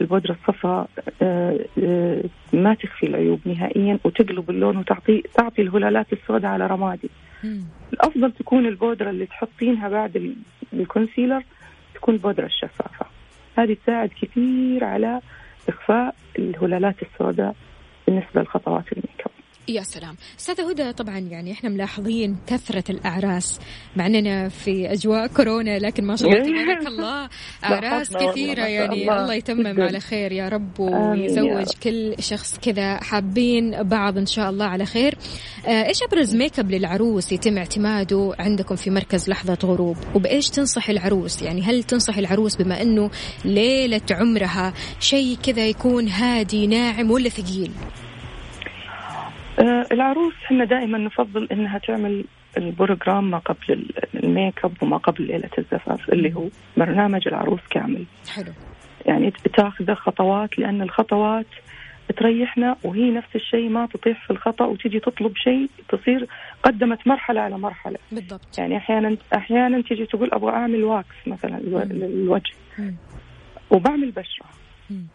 البودرة الصفراء آه، آه، ما تخفي العيوب نهائيا وتقلب اللون وتعطي تعطي الهلالات السوداء على رمادي. مم. الأفضل تكون البودرة اللي تحطينها بعد ال- ال concealer تكون البودرة الشفافة. هذه تساعد كثير على إخفاء الهلالات السوداء بالنسبة لخطوات ال make up. يا سلام. أستاذة هدى طبعا يعني إحنا ملاحظين كثرة الأعراس مع أننا في أجواء كورونا لكن ما شاء الله تبارك الله (laughs) أعراس كثيرة يعني. الله. الله يتمم. على خير يا رب ويزوج. كل شخص كذا. حابين بعض إن شاء الله على خير. آه، إيش أبرز make up للعروس يتم اعتماده عندكم في مركز لحظة غروب؟ وبإيش تنصح العروس؟ يعني هل تنصح العروس بما أنه ليلة عمرها شيء كذا يكون هادي ناعم ولا ثقيل؟ العروس إحنا دائما نفضل إنها تعمل ال program ما قبل ال- ال make up وما قبل ليلة الزفاف اللي هو برنامج العروس كامل. حلو. يعني تأخذ خطوات لأن الخطوات تريحنا وهي نفس الشيء ما تطيح في الخطأ وتجي تطلب شيء تصير قدمت مرحلة على مرحلة. بالضبط. يعني أحيانا أحيانا تجي تقول أبغى أعمل wax مثلا. للوجه. وبعمل بشرة.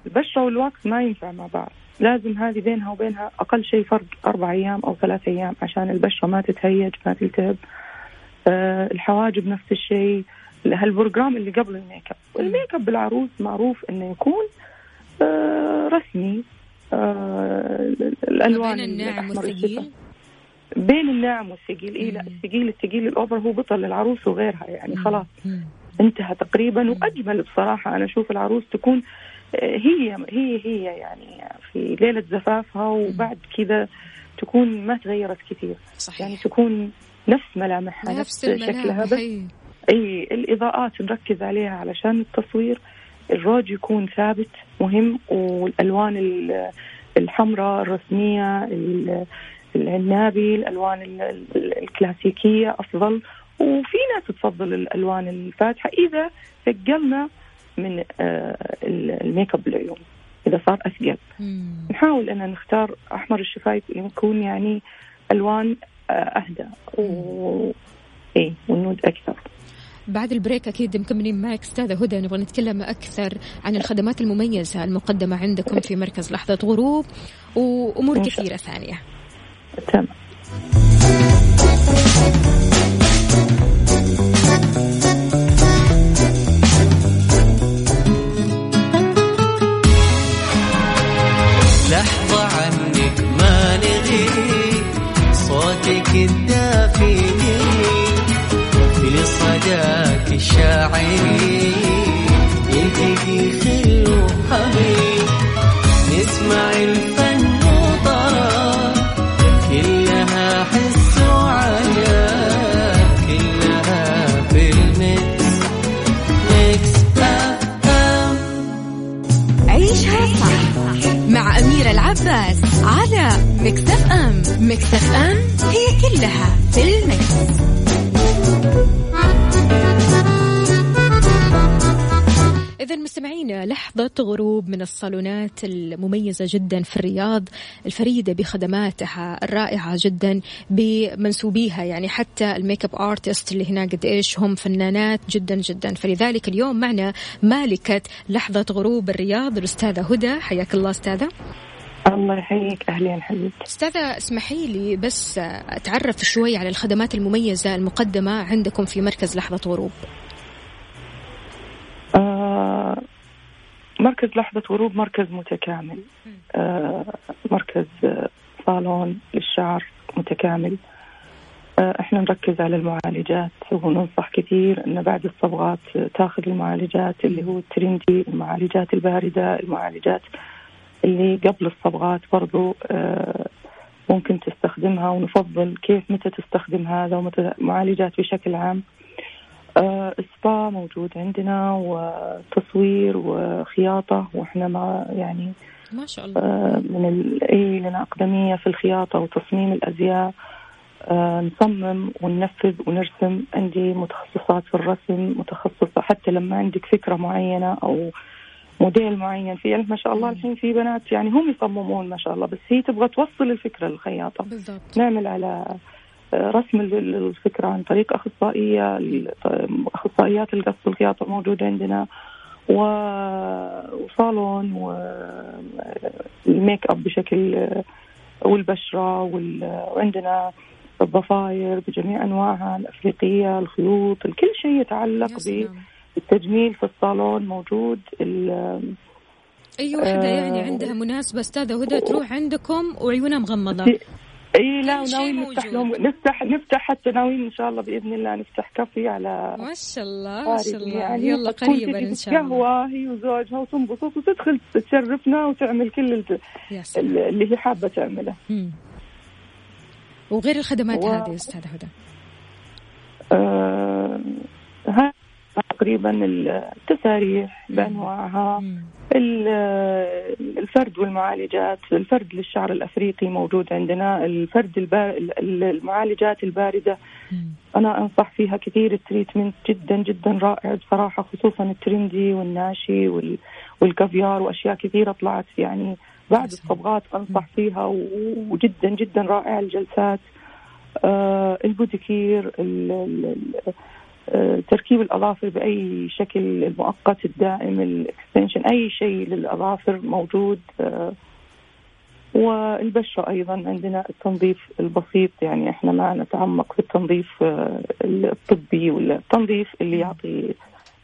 البشرة وال wax ما ينفع مع بعض. لازم هذه بينها وبينها أقل شيء فرق أربع أيام أو ثلاث أيام عشان البشرة ما تتهيج ما تلتهب. آه الحواجب نفس الشيء. هال program اللي قبل ال make up. ال make up بالعروس معروف إنه يكون آه رسمي. آه الألوان بين الناعم والثقيل. بين الناعم والثقيل. إي لا. الثقيل الثقيل. ال over هو بطل للعروس وغيرها يعني خلاص. انتهى تقريبا. وأجمل بصراحة أنا أشوف العروس تكون آه، هي هي هي يعني في ليلة زفافها وبعد كذا تكون ما تغيرت كثير. صحيح. يعني تكون نفس ملامحها نفس شكلها الملامح بس أي. إي الإضاءات نركز عليها علشان التصوير الروج يكون ثابت مهم والألوان ال- الحمراء الرسمية ال- العنابي الالوان ال- ال- الكلاسيكية أفضل. وفي ناس تفضل الألوان الفاتحة. إذا ثقلنا من آه، ال- ال make up بالعيون إذا صار أثقل. نحاول أن نختار أحمر الشفايف يكون يعني ألوان آه، أهدى. و... إيه وال nude أكثر. بعد ال break أكيد مكملين معك أستاذة هدى نبغى نتكلم أكثر عن الخدمات المميزة المقدمة عندكم في مركز لحظة غروب وأمور كثيرة ثانية. تمام. الدافي يلتقي خل وحبيب نسمع الفن وطرا كلها حس كلها في الميكس ميكس ام عيشها صح مع العباس على ميكس أف أم. ميكس أف أم. كلها في المكس. إذا مستمعينا لحظة غروب من الصالونات المميزة جدا في الرياض الفريدة بخدماتها الرائعة جدا بمنسوبيها. يعني حتى ال make up artist اللي هناك قد إيش هم فنانات جدا جدا. فلذلك اليوم معنا مالكة لحظة غروب الرياض الأستاذة هدى. حياك الله أستاذة. الله يحييك. أهلين حبيبتي. أستاذة اسمحي لي بس أتعرف شوي على الخدمات المميزة المقدمة عندكم في مركز لحظة غروب. آه مركز لحظة غروب مركز متكامل. آه مركز آه، صالون للشعر متكامل. آه إحنا نركز على المعالجات وننصح كثير إن بعد الصبغات تاخذ المعالجات اللي هو الترندي المعالجات الباردة المعالجات اللي قبل الصبغات برضو آه ممكن تستخدمها ونفضل كيف متى تستخدم هذا ومتى معالجات بشكل عام. آه، سبا موجود عندنا وتصوير وخياطة وإحنا مع يعني ما شاء الله. آه، من إي لنا أقدمية في الخياطة وتصميم الأزياء. آه، نصمم وننفذ ونرسم. عندي متخصصات في الرسم متخصصة حتى لما عندك فكرة معينة أو موديل معين في يعني ما شاء الله الحين في بنات يعني هم يصممون ما شاء الله بس هي تبغى توصل الفكرة للخياطة. بالضبط. نعمل على رسم ال- الفكرة عن طريق أخصائية أخصائيات القص والخياطة موجودة عندنا وصالون والميك أب بشكل والبشرة وال- وعندنا الضفاير بجميع أنواعها الأفريقية الخيوط كل شيء يتعلق يا سلام. بالتجميل في الصالون موجود ال- اي وحده آه. يعني عندها مناسبة أستاذة هدى تروح عندكم وعيونها مغمضة إي لا وناويين نفتح موجود. لهم نفتح نفتح حتى ناويين إن شاء الله بإذن الله نفتح كافي على ما شاء الله ما شاء الله يعني يلا قريبا إن شاء الله قهوة هي وزوجها وتنبسط وتدخل تشرفنا وتعمل كل اللي هي حابة تعمله مم. وغير الخدمات و- هذه أستاذة هدى آه تقريبا التساريح بأنواعها الفرد والمعالجات الفرد للشعر الأفريقي موجود عندنا الفرد البار ال- المعالجات الباردة. أنا أنصح فيها كثير ال treatment جدا جدا رائع بصراحة خصوصا ال Trendy والناشي وال- والكافيار وأشياء كثيرة طلعت. يعني بعد. الصبغات أنصح فيها وجدا جدا رائعه الجلسات آه ال pedicure ال- ال- تركيب الأظافر بأي شكل المؤقت الدائم ال extension أي شيء للأظافر موجود. آه، والبشرة أيضا عندنا التنظيف البسيط يعني إحنا ما نتعمق في التنظيف آه، الطبي ولا التنظيف اللي يعطي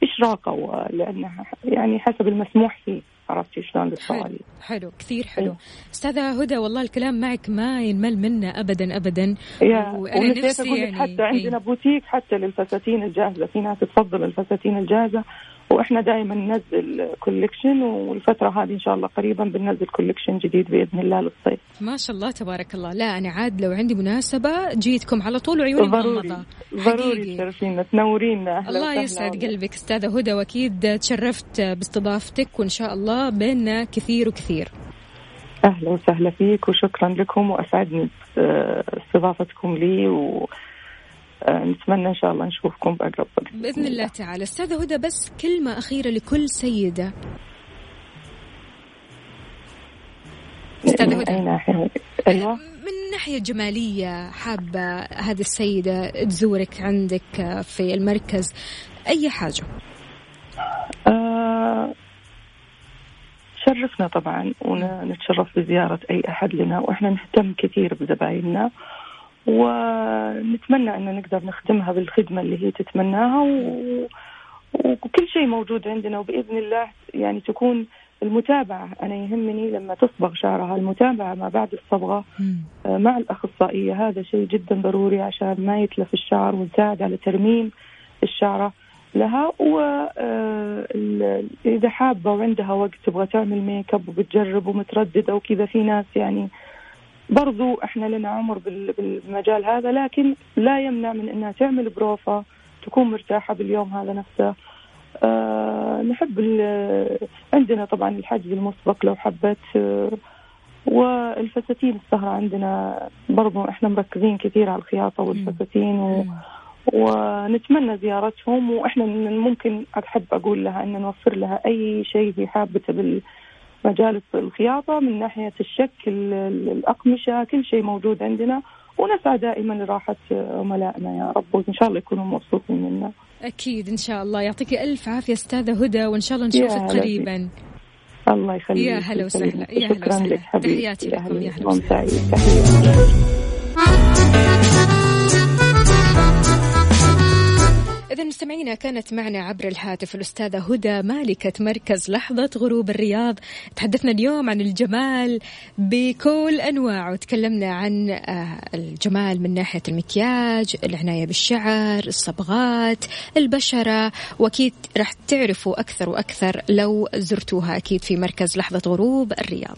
إشراقة ولأنه يعني حسب المسموح فيه عرفتي شلون حلو للصوالين حلو كثير حلو. أستاذة هدى والله الكلام معك ما ينمل منا ابدا ابدا. وأنا نفسي يعني حتى عندنا إيه. بوتيك حتى للفساتين الجاهزة. في ناس تفضل الفساتين الجاهزة. وإحنا دائما ننزل collection والفترة هذه إن شاء الله قريبا بننزل collection جديد بإذن الله للصيف. ما شاء الله تبارك الله. لا أنا عاد لو عندي مناسبة جيتكم على طول وعيوني مغمضة. ضروري. تشرفينا تنورينا. الله يسعد. قلبك أستاذة هدى. وأكيد تشرفت باستضافتك وإن شاء الله بيننا كثير وكثير. أهلا وسهلا فيك وشكرا لكم وأسعدني آه، استضافتكم لي و نتمنى إن شاء الله نشوفكم باقرب وقت بإذن الله تعالى. أستاذة هدى بس كلمة أخيرة لكل سيدة. أستاذة من أي هدى ناحية؟ أيوه. من ناحية جمالية حابة هذه السيدة تزورك عندك في المركز. أي حاجة؟ آه، شرفنا طبعا ونتشرف بزيارة أي أحد لنا وإحنا نهتم كثير بزبايننا. ونتمنى أن نقدر نخدمها بالخدمة اللي هي تتمناها و... وكل شيء موجود عندنا وبإذن الله يعني تكون المتابعة. أنا يهمني لما تصبغ شعرها المتابعة ما بعد الصبغة آه، مع الأخصائية. هذا شيء جدا ضروري عشان ما يتلف الشعر ونساعد على ترميم الشعرة لها. وإذا حابة وعندها وقت تبغى تعمل make up وبتجرب ومترددة وكذا في ناس يعني برضو إحنا لنا عمر بالمجال هذا لكن لا يمنع من إنها تعمل بروفة تكون مرتاحة باليوم هذا نفسه. أه نحب عندنا طبعا الحجز المسبق لو حبت. أه والفساتين السهرة عندنا برضو إحنا مركزين كثير على الخياطة والفساتين و... ونتمنى زيارتهم وإحنا ممكن أحب أقول لها إن نوفر لها أي شيء هي حابته بالمجال الخياطة من ناحية الشكل الأقمشة كل شيء موجود عندنا. ونسعى دائما لراحة عملائنا. يا رب وان شاء الله يكونوا مبسوطين منا. أكيد إن شاء الله. يعطيك ألف عافية أستاذة هدى وان شاء الله نشوفك قريبا. الله يخليك يا هلا وسهلا. يا هلا وسهلا. تحياتي لكم. يا هلا وسهلا. إذا مستمعينا كانت معنا عبر الهاتف الأستاذة هدى مالكة مركز لحظة غروب الرياض. تحدثنا اليوم عن الجمال بكل أنواعه. تكلمنا عن الجمال من ناحية المكياج العناية بالشعر الصبغات البشرة. وأكيد راح تعرفوا أكثر وأكثر لو زرتوها أكيد في مركز لحظة غروب الرياض.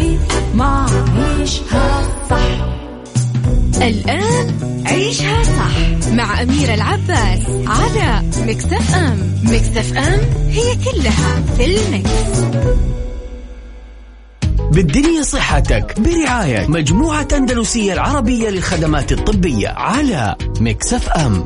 ما عيشها صح. الآن عيشها صح مع أميرة العباس على ميكس أف أم. ميكس أف أم هي كلها في الميكس. بالدنيا صحتك برعاية مجموعة أندلسية العربية للخدمات الطبية على ميكس أف أم.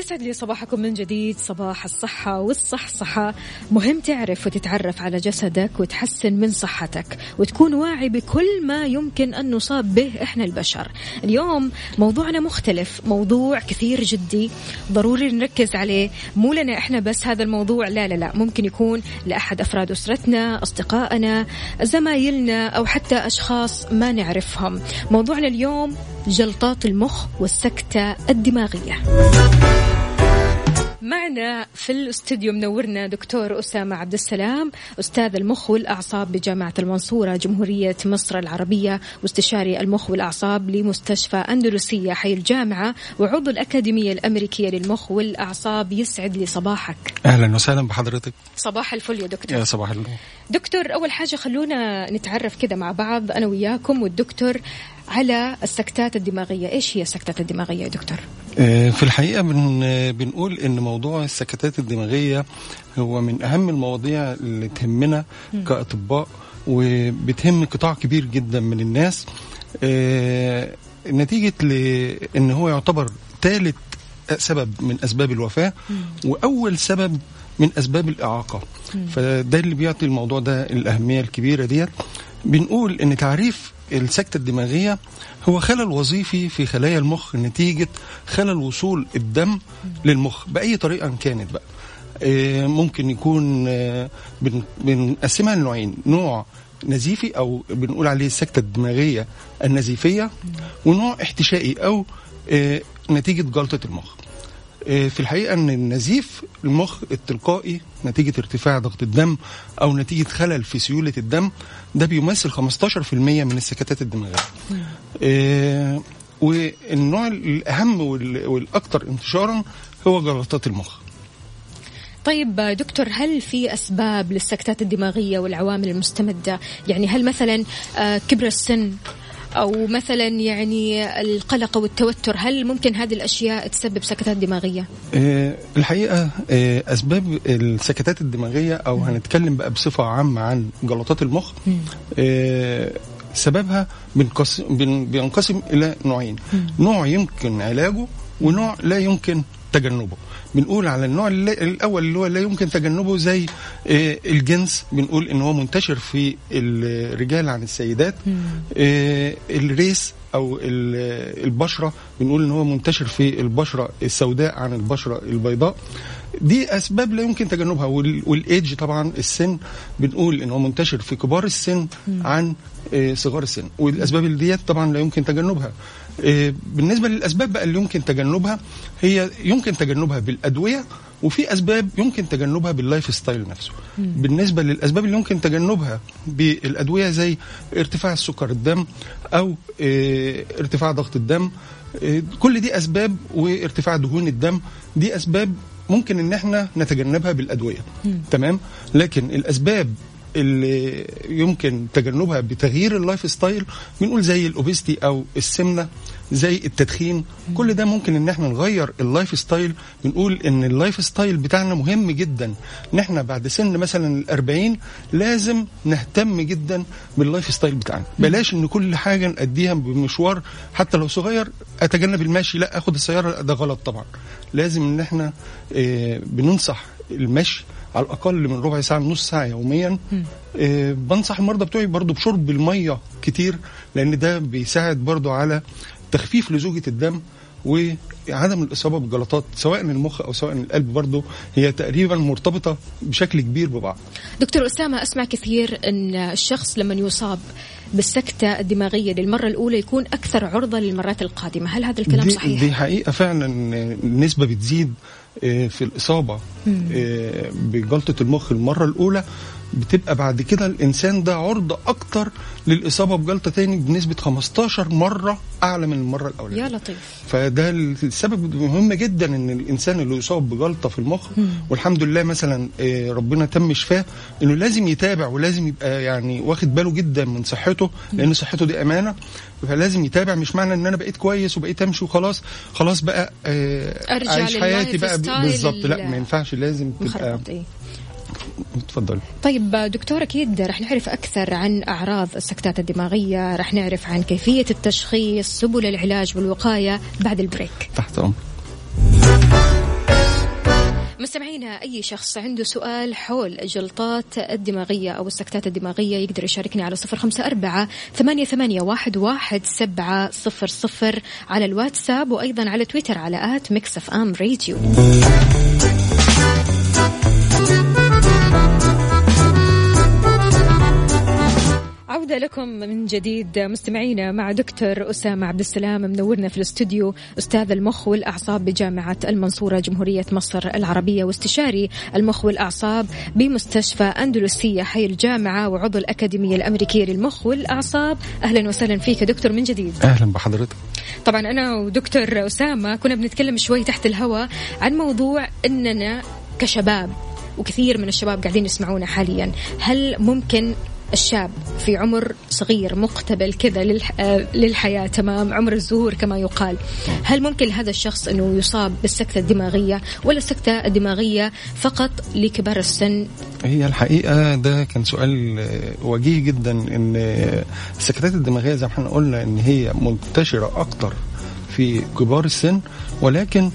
ويسعد لي صباحكم من جديد. صباح الصحة والصحصحة. مهم تعرف وتتعرف على جسدك وتحسن من صحتك وتكون واعي بكل ما يمكن أن نصاب به إحنا البشر. اليوم موضوعنا مختلف موضوع كثير جدي. ضروري نركز عليه. مو لنا إحنا بس هذا الموضوع لا لا لا. ممكن يكون لأحد أفراد أسرتنا أصدقائنا زمايلنا أو حتى أشخاص ما نعرفهم. موضوعنا اليوم جلطات المخ والسكتة الدماغية. معنا في الاستوديو منورنا دكتور أسامة عبد السلام أستاذ المخ والأعصاب بجامعة المنصورة جمهورية مصر العربية واستشاري المخ والأعصاب لمستشفى أندلسية حي الجامعة وعضو الأكاديمية الأمريكية للمخ والأعصاب. يسعد لي صباحك. أهلا وسهلا بحضرتك. صباح الفل يا دكتور. يا صباح النور. دكتور أول حاجة خلونا نتعرف كده مع بعض أنا وياكم والدكتور على السكتات الدماغية. إيش هي السكتات الدماغية يا دكتور؟ آه، في الحقيقة بن بنقول إن موضوع السكتات الدماغية هو من أهم المواضيع اللي تهمنا كأطباء وبتهم قطاع كبير جدا من الناس. آه، نتيجة لإن هو يعتبر ثالث سبب من أسباب الوفاة وأول سبب من أسباب الإعاقة. فده اللي بيعطي الموضوع ده الأهمية الكبيرة ديت. بنقول إن تعريف السكتة الدماغية هو خلل وظيفي في خلايا المخ نتيجة خلل وصول الدم للمخ بأي طريقة كانت بقى. آه، ممكن يكون آه، بن- بنقسمها لنوعين نوع نزيفي أو بنقول عليه السكتة الدماغية النزيفية ونوع احتشائي أو آه، نتيجة جلطة المخ. في الحقيقة إن النزيف المخ التلقائي نتيجة ارتفاع ضغط الدم أو نتيجة خلل في سيولة الدم ده بيمثل 15% من السكتات الدماغية. آه، والنوع الأهم وال- والاكثر انتشارا هو جلطات المخ. طيب دكتور هل في أسباب للسكتات الدماغية والعوامل المستمدة؟ يعني هل مثلا آه، كبر السن أو مثلا يعني القلق والتوتر هل ممكن هذه الأشياء تسبب سكتات دماغية؟ آه، الحقيقة آه، أسباب السكتات الدماغية أو هنتكلم بقى بصفة عامة عن جلطات المخ آه، سببها بينقسم بين- بينقسم إلى نوعين. نوع يمكن علاجه ونوع لا يمكن تجنبه. بنقول على النوع الأول اللي هو لا يمكن تجنبه زي آه، الجنس. بنقول إن هو منتشر في الرجال عن السيدات. آه، الريس أو ال- البشرة. بنقول إن هو منتشر في البشرة السوداء عن البشرة البيضاء. دي أسباب لا يمكن تجنبها. وال- والإيدج طبعا السن. بنقول إن هو منتشر في كبار السن عن آه، صغار السن. والأسباب اللي ديت طبعا لا يمكن تجنبها. بالنسبة للأسباب بقى اللي يمكن تجنبها هي يمكن تجنبها بالأدوية وفي أسباب يمكن تجنبها بال life style نفسه. بالنسبة للأسباب اللي يمكن تجنبها بالأدوية زي ارتفاع السكر الدم أو آه، ارتفاع ضغط الدم آه، كل دي أسباب وارتفاع دهون الدم دي أسباب ممكن إن إحنا نتجنبها بالأدوية. تمام؟ لكن الأسباب اللي يمكن تجنبها بتغيير ال life style بنقول زي ال obesity أو السمنة زي التدخين. كل ده ممكن إن إحنا نغير ال life style. بنقول إن ال life style بتاعنا مهم جدا. إن إحنا بعد سن مثلا الأربعين لازم نهتم جدا بال life style بتاعنا. بلاش إن كل حاجة نقضيها بمشوار. حتى لو صغير أتجنب المشي. لا آخد السيارة. ده غلط طبعا. لازم إن إحنا آه، بننصح المشي على الأقل من ربع ساعة لنص ساعة يوميا. آه، بنصح المرضى بتوعي برضو بشرب المية كتير لأن ده بيساعد برضو على تخفيف لزوجة الدم وعدم الإصابة بجلطات سواء المخ أو سواء القلب برضو هي تقريبا مرتبطة بشكل كبير ببعض. دكتور أسامة أسمع كثير أن الشخص لما يصاب بالسكتة الدماغية للمرة الأولى يكون أكثر عرضة للمرات القادمة. هل هذا الكلام دي صحيح؟ دي حقيقة فعلا النسبة بتزيد آه، في الإصابة آه، بجلطة المخ المرة الأولى. بتبقى بعد كده الإنسان ده عرضه أكتر للإصابة بجلطة تاني بنسبة 15 مرة أعلى من المرة الأولانية. يا لطيف. فده السبب مهم جدا إن الإنسان اللي يصاب بجلطة في المخ والحمد لله مثلا آه، ربنا تم شفاه إنه لازم يتابع ولازم يبقى يعني واخد باله جدا من صحته لأن صحته دي أمانة. فلازم يتابع مش معنى إن أنا بقيت كويس وبقيت أمشي وخلاص. خلاص بقى آه، أرجع أعيش حياتي بقى بالظبط. لا ما ينفعش لازم تبقى اتفضلي طيب دكتور أكيد رح نعرف أكثر عن أعراض السكتات الدماغية رح نعرف عن كيفية التشخيص سبل العلاج والوقاية بعد ال break. مستمعينا أي شخص عنده سؤال حول الجلطات الدماغية أو السكتات الدماغية يقدر يشاركني على صفر خمسة أربعة ثمانية, ثمانية واحد, واحد سبعة صفر صفر على الواتساب وأيضا على تويتر على at ميكس أف أم راديو. عودة لكم من جديد مستمعينا مع دكتور أسامة عبد السلام منورنا في الاستوديو أستاذ المخ والأعصاب بجامعة المنصورة جمهورية مصر العربية واستشاري المخ والأعصاب بمستشفى أندلسية حي الجامعة وعضو الأكاديمية الأمريكية للمخ والأعصاب. أهلا وسهلا فيك دكتور من جديد. أهلا بحضرتك. طبعا أنا ودكتور أسامة كنا بنتكلم شوي تحت الهواء عن موضوع أننا كشباب وكثير من الشباب قاعدين يسمعونا حاليا. هل ممكن الشاب في عمر صغير مقتبل كذا للح... للحياة تمام؟ عمر الزهور كما يقال. هل ممكن لهذا الشخص أنه يصاب بالسكتة الدماغية ولا السكتة الدماغية فقط لكبار السن؟ هي الحقيقة ده كان سؤال آه، وجيه جدا إن آه، السكتات الدماغية زي ما إحنا قلنا إن هي منتشرة أكتر في كبار السن ولكن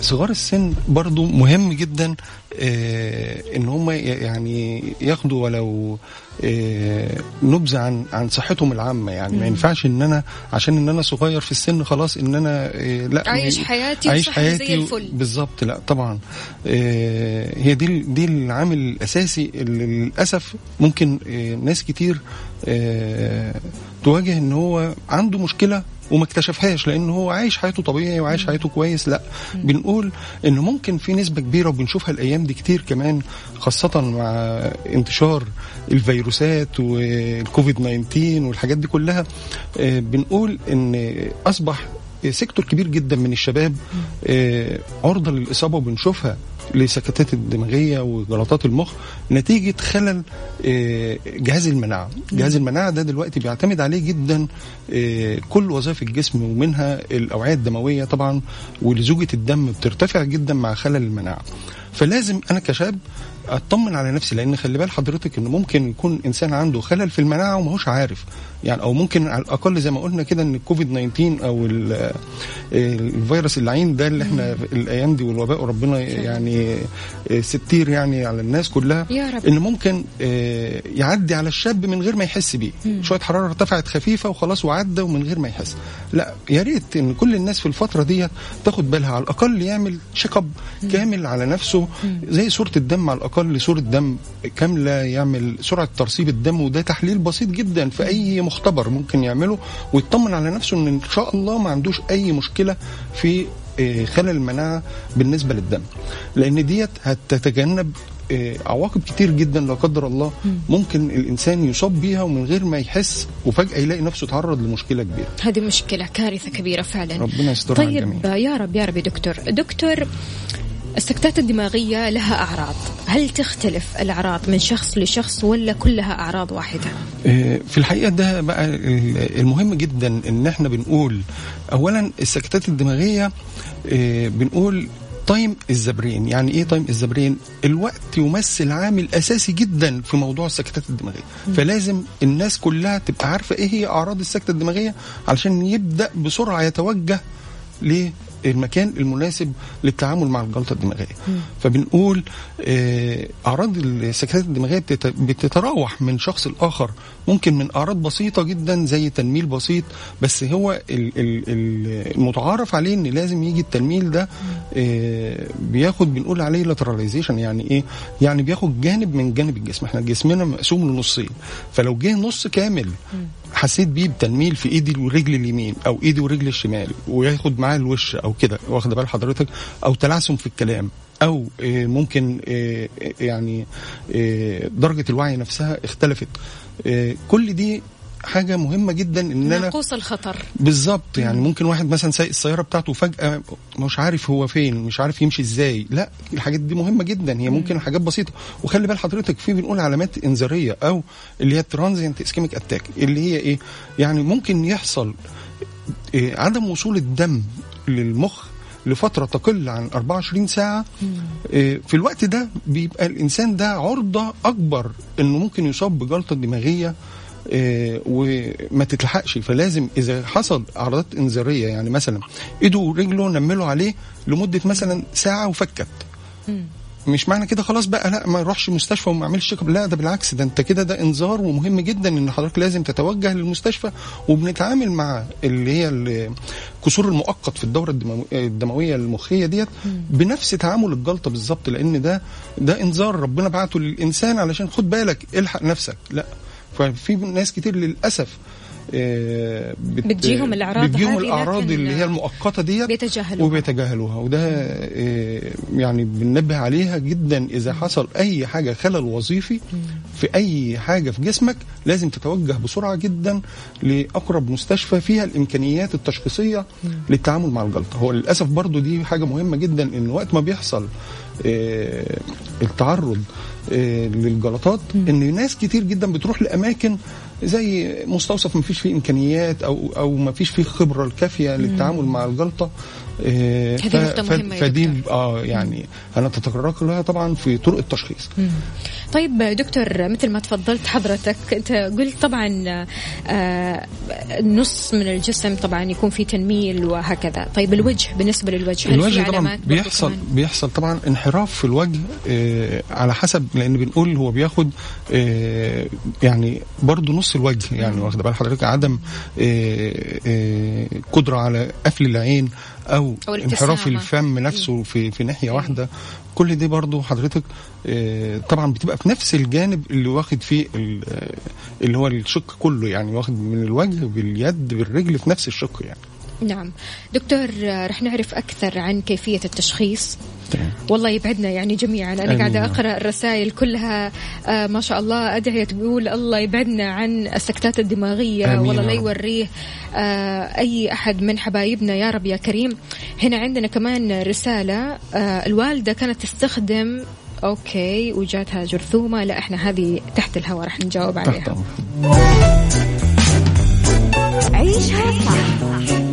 صغار السن برضو مهم جدا آه، إن هم يعني ياخدوا ولو آه، نبذة عن عن صحتهم العامة. يعني ما ينفعش إن أنا عشان إن أنا صغير في السن خلاص إن أنا آه، لأ عايش حياتي عايش وصحي زي حياتي الفل. بالظبط لأ طبعا. آه، هي دي دي العامل الأساسي اللي للأسف ممكن آه، ناس كتير آه، تواجه إن هو عنده مشكلة وما اكتشفهاش لأن هو عايش حياته طبيعي وعايش حياته كويس لأ. بنقول ان ممكن في نسبة كبيرة وبنشوفها الأيام دي كتير كمان خاصة مع انتشار الفيروسات والكوفيد 19 والحاجات دي كلها آه، بنقول إن أصبح سيكتور كبير جدا من الشباب آه، عرضة للإصابة وبنشوفها لسكتات الدماغية وجلطات المخ نتيجة خلل آه، جهاز المناعة. جهاز المناعة ده دلوقتي بيعتمد عليه جدا آه، كل وظائف الجسم ومنها الأوعية الدموية طبعا ولزوجة الدم بترتفع جدا مع خلل المناعة. فلازم أنا كشاب اطمن على نفسي لأن خلي بال حضرتك إنه ممكن يكون إنسان عنده خلل في المناعة وماهوش عارف. يعني أو ممكن على الأقل زي ما قلنا كده إن الكوفيد 19 أو ال- الفيروس اللعين ده اللي إحنا الأيام دي والوباء وربنا يعني ستير يعني على الناس كلها. يا رب. ان ممكن آه، يعدي على الشاب من غير ما يحس بيه. شوية حرارة ارتفعت خفيفة وخلاص وعدى ومن غير ما يحس. لا يا ريت إن كل الناس في الفترة دي تاخد بالها على الأقل يعمل check up كامل على نفسه زي صورة الدم على الأقل. صورة دم كامله يعمل سرعة ترسيب الدم وده تحليل بسيط جدا في أي مختبر ممكن يعمله ويطمن على نفسه إن إن شاء الله ما عندوش أي مشكلة في آه، خلل المناعة بالنسبة للدم. لأن ديت هتتجنب آه، عواقب كتير جدا لا قدر الله ممكن الإنسان يصاب بيها ومن غير ما يحس وفجأة يلاقي نفسه تعرض لمشكلة كبيرة. هذه مشكلة كارثة كبيرة فعلا. ربنا يسترها طيب الجميع يا رب يا رب يا دكتور. دكتور السكتات الدماغية لها أعراض. هل تختلف الأعراض من شخص لشخص ولا كلها أعراض واحدة؟ آه، في الحقيقة ده بقى ال- المهم جدا إن إحنا بنقول اولا السكتات الدماغية آه، بنقول time is brain يعني إيه time is brain الوقت يمثل عامل اساسي جدا في موضوع السكتات الدماغية. فلازم الناس كلها تبقى عارفة إيه هي أعراض السكتة الدماغية علشان يبدأ بسرعة يتوجه للمكان المناسب للتعامل مع الجلطة الدماغيه فبنقول آه، أعراض السكتات الدماغيه بتت- بتتراوح من شخص لآخر ممكن من أعراض بسيطة جدا زي تنميل بسيط بس هو ال- ال- ال- المتعارف عليه إن لازم يجي التنميل ده آه، بياخد بنقول عليه لاتراليزيشن يعني إيه؟ يعني بياخد جانب من جانب الجسم. إحنا جسمنا مقسوم لنصين. فلو جه نص كامل حسيت بيه بتنميل في إيدي والرجل اليمين أو إيدي ورجل الشمال وياخد معاه الوش أو كده واخد بال حضرتك؟ أو تلعثم في الكلام أو آه، ممكن آه، يعني درجة الوعي نفسها اختلفت. كل دي حاجة مهمة جدا إن أنا ناقوس الخطر. بالظبط يعني ممكن واحد مثلا سايق السيارة بتاعته فجاه مش عارف هو فين مش عارف يمشي إزاي. لا الحاجات دي مهمة جدا هي ممكن حاجات بسيطة. وخلي بال حضرتك في بنقول علامات إنذارية أو اللي هي transient ischemic attack اللي هي إيه؟ يعني ممكن يحصل إيه عدم وصول الدم للمخ لفترة تقل عن 24 ساعة إيه في الوقت ده بيبقى الإنسان ده عرضة أكبر إنه ممكن يصاب بجلطة دماغية إيه وما تتلحقش. فلازم إذا حصل أعراضات إنذارية يعني مثلا إيده ورجله نملوا عليه لمدة مثلا ساعة وفكت. مش معنى كده خلاص بقى لا ما يروحش مستشفى وما يعملش شيك اب لا ده بالعكس ده انت كده ده انذار ومهم جدا إن حضرتك لازم تتوجه للمستشفى. وبنتعامل مع اللي هي الكسور المؤقت في الدورة الدمو- الدموية المخية ديت بنفس تعامل الجلطة بالظبط لأن ده ده انذار ربنا بعته للإنسان علشان خد بالك الحق نفسك. لا ففي ناس كتير للأسف بت- بتجيهم الأعراض بتجيهم الأعراض اللي هي المؤقتة ديت بيتجاهلوها. وبيتجاهلوها. وده آه، يعني بننبه عليها جدا إذا حصل أي حاجة خلل وظيفي في أي حاجة في جسمك لازم تتوجه بسرعة جدا لأقرب مستشفى فيها الإمكانيات التشخيصية للتعامل مع الجلطة. هو للأسف برضو دي حاجة مهمة جدا إن وقت ما بيحصل آه، التعرض آه، للجلطات إن ناس كتير جدا بتروح لأماكن زي مستوصف ما فيش فيه إمكانيات أو أو ما فيش فيه خبرة الكافية للتعامل مع الجلطة. آه، هذه نقطة مهمة فدي. آه يعني أنا تتطرق لها طبعا في طرق التشخيص. طيب دكتور مثل ما تفضلت حضرتك أنت قلت طبعا آه، نص من الجسم طبعا يكون في تنميل وهكذا. طيب الوجه بالنسبة للوجه الوجه طبعا بيحصل؟ بيحصل طبعا انحراف في الوجه آه على حسب لأن بنقول هو بياخد آه يعني برضه نص الوجه يعني واخد بال حضرتك عدم آه آه قدرة على قفل العين أو, أو انحراف. الفم نفسه في في ناحية واحدة كل دي برضه حضرتك آه طبعا بتبقى في نفس الجانب اللي واخد فيه آه، اللي هو الشق كله يعني واخد من الوجه باليد بالرجل في نفس الشق يعني نعم دكتور آه، رح نعرف أكثر عن كيفية التشخيص. والله يبعدنا يعني جميعا. قاعدة يا رب. أقرأ الرسائل كلها آه ما شاء الله. أدعية تقول الله يبعدنا عن السكتات الدماغية. آمين والله لا. يوريه آه أي أحد من حبايبنا. يا رب يا كريم. هنا عندنا كمان رسالة آه الوالدة كانت تستخدم okay وجاتها جرثومة. لا إحنا هذه تحت الهواء رح نجاوب تحت عليها. عيشها صح.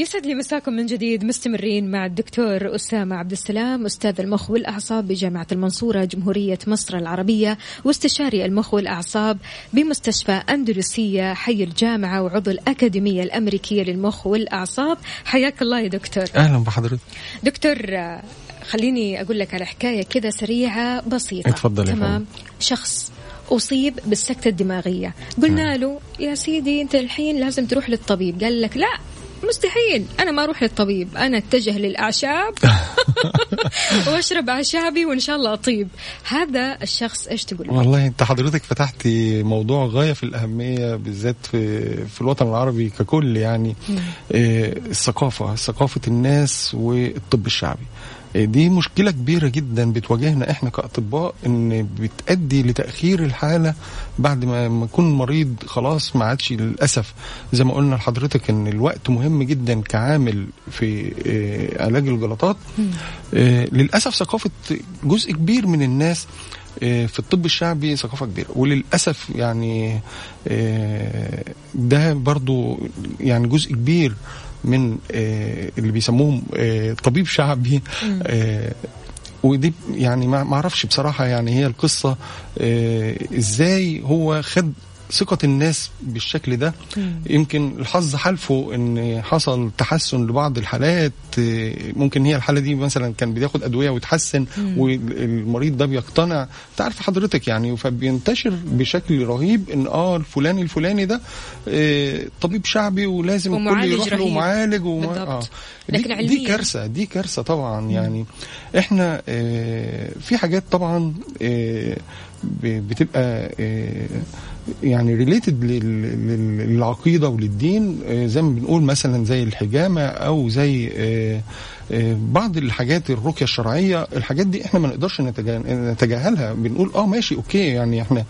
يسعد لي مساكم من جديد مستمرين مع الدكتور أسامة عبد السلام أستاذ المخ والأعصاب بجامعة المنصورة جمهورية مصر العربية واستشاري المخ والأعصاب بمستشفى أندلسية حي الجامعة وعضو الأكاديمية الأمريكية للمخ والأعصاب. حياك الله يا دكتور. أهلا بحضرتك. دكتور خليني أقول لك على حكاية كذا سريعة بسيطة. اتفضل يا تمام. شخص أصيب بالسكتة الدماغية. قلنا له يا سيدي أنت الحين لازم تروح للطبيب. قال لك لا. مستحيل. أنا ما أروح للطبيب أنا أتجه للأعشاب (laughs) (laughs) وأشرب أعشابي وإن شاء الله أطيب. هذا الشخص إيش تقول له؟ والله أنت حضرتك فتحتي موضوع غاية في الأهمية بالذات في في الوطن العربي ككل يعني. آه، الثقافة ثقافة الناس والطب الشعبي. دي مشكلة كبيرة جدا بتواجهنا إحنا كأطباء إن بتأدي لتأخير الحالة بعد ما يكون المريض خلاص ما عادش للأسف. زي ما قلنا لحضرتك إن الوقت مهم جدا كعامل في آه، علاج الجلطات. آه، للأسف ثقافة جزء كبير من الناس في الطب الشعبي ثقافة كبيرة. وللأسف يعني ده برضو يعني جزء كبير من آه، اللي بيسموهم آه، طبيب شعبي. آه، ودي يعني ما أعرفش بصراحة يعني هي القصة إزاي هو خد ثقة الناس بالشكل ده يمكن الحظ حالفه إن حصل تحسن لبعض الحالات ممكن هي الحالة دي مثلا كان بياخد أدوية ويتحسن والمريض ده بيقتنع تعرف حضرتك يعني فبينتشر بشكل رهيب إن آه الفلاني الفلاني ده آه، طبيب شعبي ولازم الكل ومعالج يروح له. معالج بالضبط. آه. لكن دي. كارثة دي كارثة طبعا يعني إحنا آه، في حاجات طبعا آه، بتبقى آه، يعني related للعقيدة وللدين آه، زي ما بنقول مثلا زي الحجامة أو زي آه، بعض الحاجات الرقية الشرعية. الحاجات دي إحنا ما نقدرش نتجا- نتجاهلها. بنقول آه ماشي okay يعني إحنا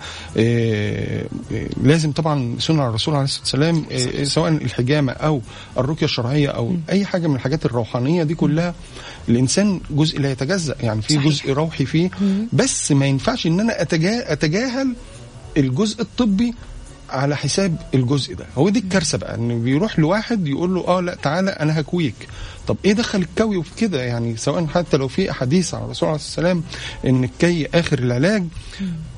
لازم طبعا سنة الرسول عليه الصلاة والسلام سواء الحجامة أو الرقية الشرعية أو أي حاجة من الحاجات الروحانية دي كلها الإنسان جزء لا يتجزأ يعني في. جزء روحي فيه. بس ما ينفعش إن أنا أتجاهل الجزء الطبي على حساب الجزء ده. هو دي الكارثة بقى إن بيروح لواحد يقول له آه لا تعالى أنا هكويك. طب إيه دخل الكوي في كده؟ يعني سواء حتى لو في أحاديث عن الرسول عليه الصلاة والسلام إن الكي آخر العلاج.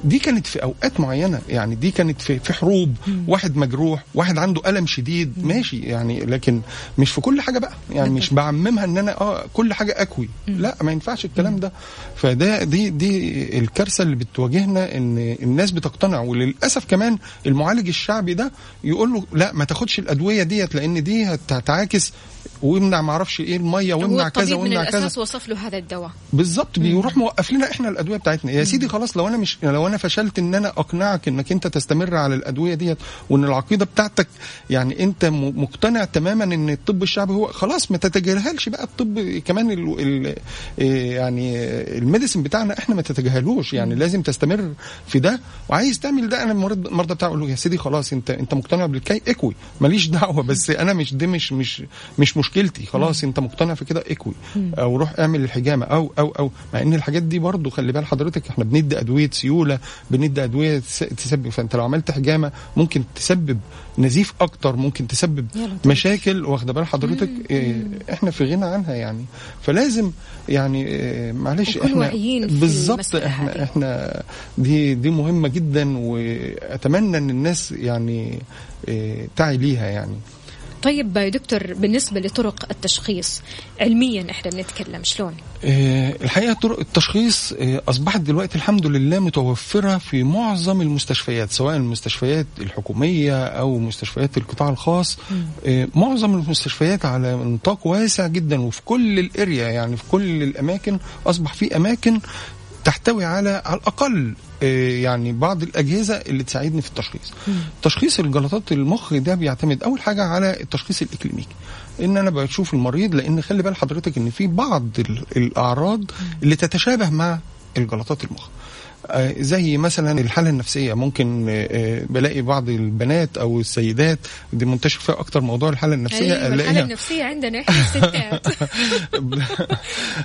دي كانت في أوقات معينة يعني دي كانت في في حروب واحد مجروح واحد عنده ألم شديد ماشي يعني لكن مش في كل حاجة بقى يعني مش بعممها إن أنا آه كل حاجة أكوي. لا ما ينفعش الكلام ده. فده دي دي الكارثة اللي بتواجهنا إن الناس بتقتنع. وللأسف كمان المعالج الشعبي ده يقول له لا ما تاخدش الأدوية ديت لأن دي هت- هتعاكس ويمنع ما أعرفش إيه المية ويمنع كذا ويمنع كذا. الأساس وصف له هذا الدواء. بالظبط بيروح موقف لنا إحنا الأدوية بتاعتنا. يا سيدي خلاص لو أنا مش لو أنا فشلت إن أنا أقنعك إنك أنت تستمر على الأدوية ديت وإن العقيدة بتاعتك يعني أنت مقتنع تماما إن الطب الشعبي هو خلاص ما تتجاهلش بقى الطب كمان ال ال إيه يعني ال medicine بتاعنا إحنا ما تتجاهلوش. يعني لازم تستمر في ده. وعايز تعمل ده أنا المريض المرضى بتاعه أقول له يا سيدي خلاص أنت أنت مقتنع بالكي اكوي ماليش دعوة بس أنا مش دي مش مش مش مشكلتي. خلاص انت مقتنع في كده؟ اكوي. أو روح اعمل الحجامة. أو أو أو. مع ان الحاجات دي برضو خلي بال حضرتك إحنا بندي أدوية سيولة بندي أدوية تس- تسبب. فانت لو عملت حجامة ممكن تسبب نزيف أكتر ممكن تسبب لطيف. مشاكل. واخدة بال حضرتك آه إحنا في غنى عنها يعني. فلازم يعني آه معلش إحنا بالظبط إحنا هذه. إحنا دي دي مهمة جدا وأتمنى إن الناس يعني آه تعي ليها يعني. طيب يا دكتور بالنسبة لطرق التشخيص علميا إحنا بنتكلم شلون؟ آه، الحقيقة طرق التشخيص آه، أصبحت دلوقتي الحمد لله متوفرة في معظم المستشفيات سواء المستشفيات الحكومية أو مستشفيات القطاع الخاص آه، معظم المستشفيات على نطاق واسع جدا وفي كل الأريا يعني في كل الأماكن أصبح في أماكن تحتوي على على الأقل آه، يعني بعض الأجهزة اللي تساعدني في التشخيص. تشخيص الجلطات المخ ده بيعتمد أول حاجة على التشخيص الإكلينيكي. إن أنا بشوف المريض لأن خلي بال حضرتك إن في بعض ال- الأعراض اللي تتشابه مع الجلطات المخ. آه، زي مثلا الحالة النفسية. ممكن آه، آه، بلاقي بعض البنات أو السيدات دي منتشر فيها أكتر موضوع الحالة النفسية الحالة ألاقيها- النفسية عندنا إحنا الستات. (laughs)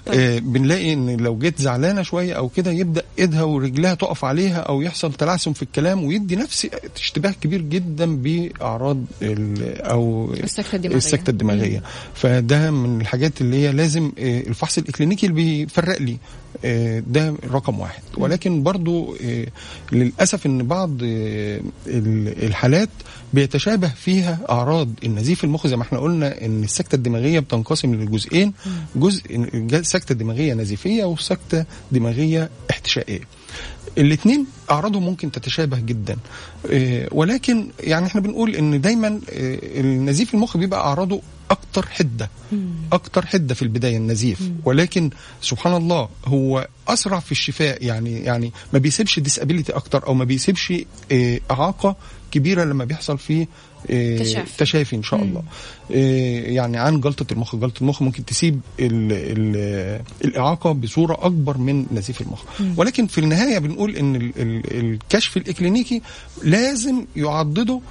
آه، بنلاقي إن لو جيت زعلانة شوية أو كده يبدأ إيدها ورجلها تقف عليها أو يحصل تلعثم في الكلام ويدي نفس اشتباه كبير جدا بأعراض أو السكتة الدماغية. السكتة الدماغية. فده من الحاجات اللي هي لازم الفحص الإكلينيكي اللي بيفرق لي. ده رقم واحد. ولكن برضو آه، للأسف إن بعض آه، ال- الحالات بيتشابه فيها أعراض. النزيف المخ زي ما إحنا قلنا إن السكتة الدماغية بتنقسم لجزئين. جزء سكتة دماغية نزيفية وسكتة دماغية احتشائية. الاثنين أعراضهم ممكن تتشابه جدا. آه، ولكن يعني إحنا بنقول إن دايما آه، النزيف المخ بيبقى أعراضه أكتر حدة أكتر حدة في البداية النزيف. ولكن سبحان الله هو أسرع في الشفاء يعني يعني ما بيسيبش ديسابيليتي أكتر أو ما بيسيبش آه، إعاقة كبيرة لما بيحصل فيه آه، تشافي. تشافي إن شاء الله. آه، يعني عن جلطة المخ جلطة المخ ممكن تسيب ال ال الإعاقة بصورة أكبر من نزيف المخ. ولكن في النهاية بنقول إن ال ال الكشف الإكلينيكي لازم يعضده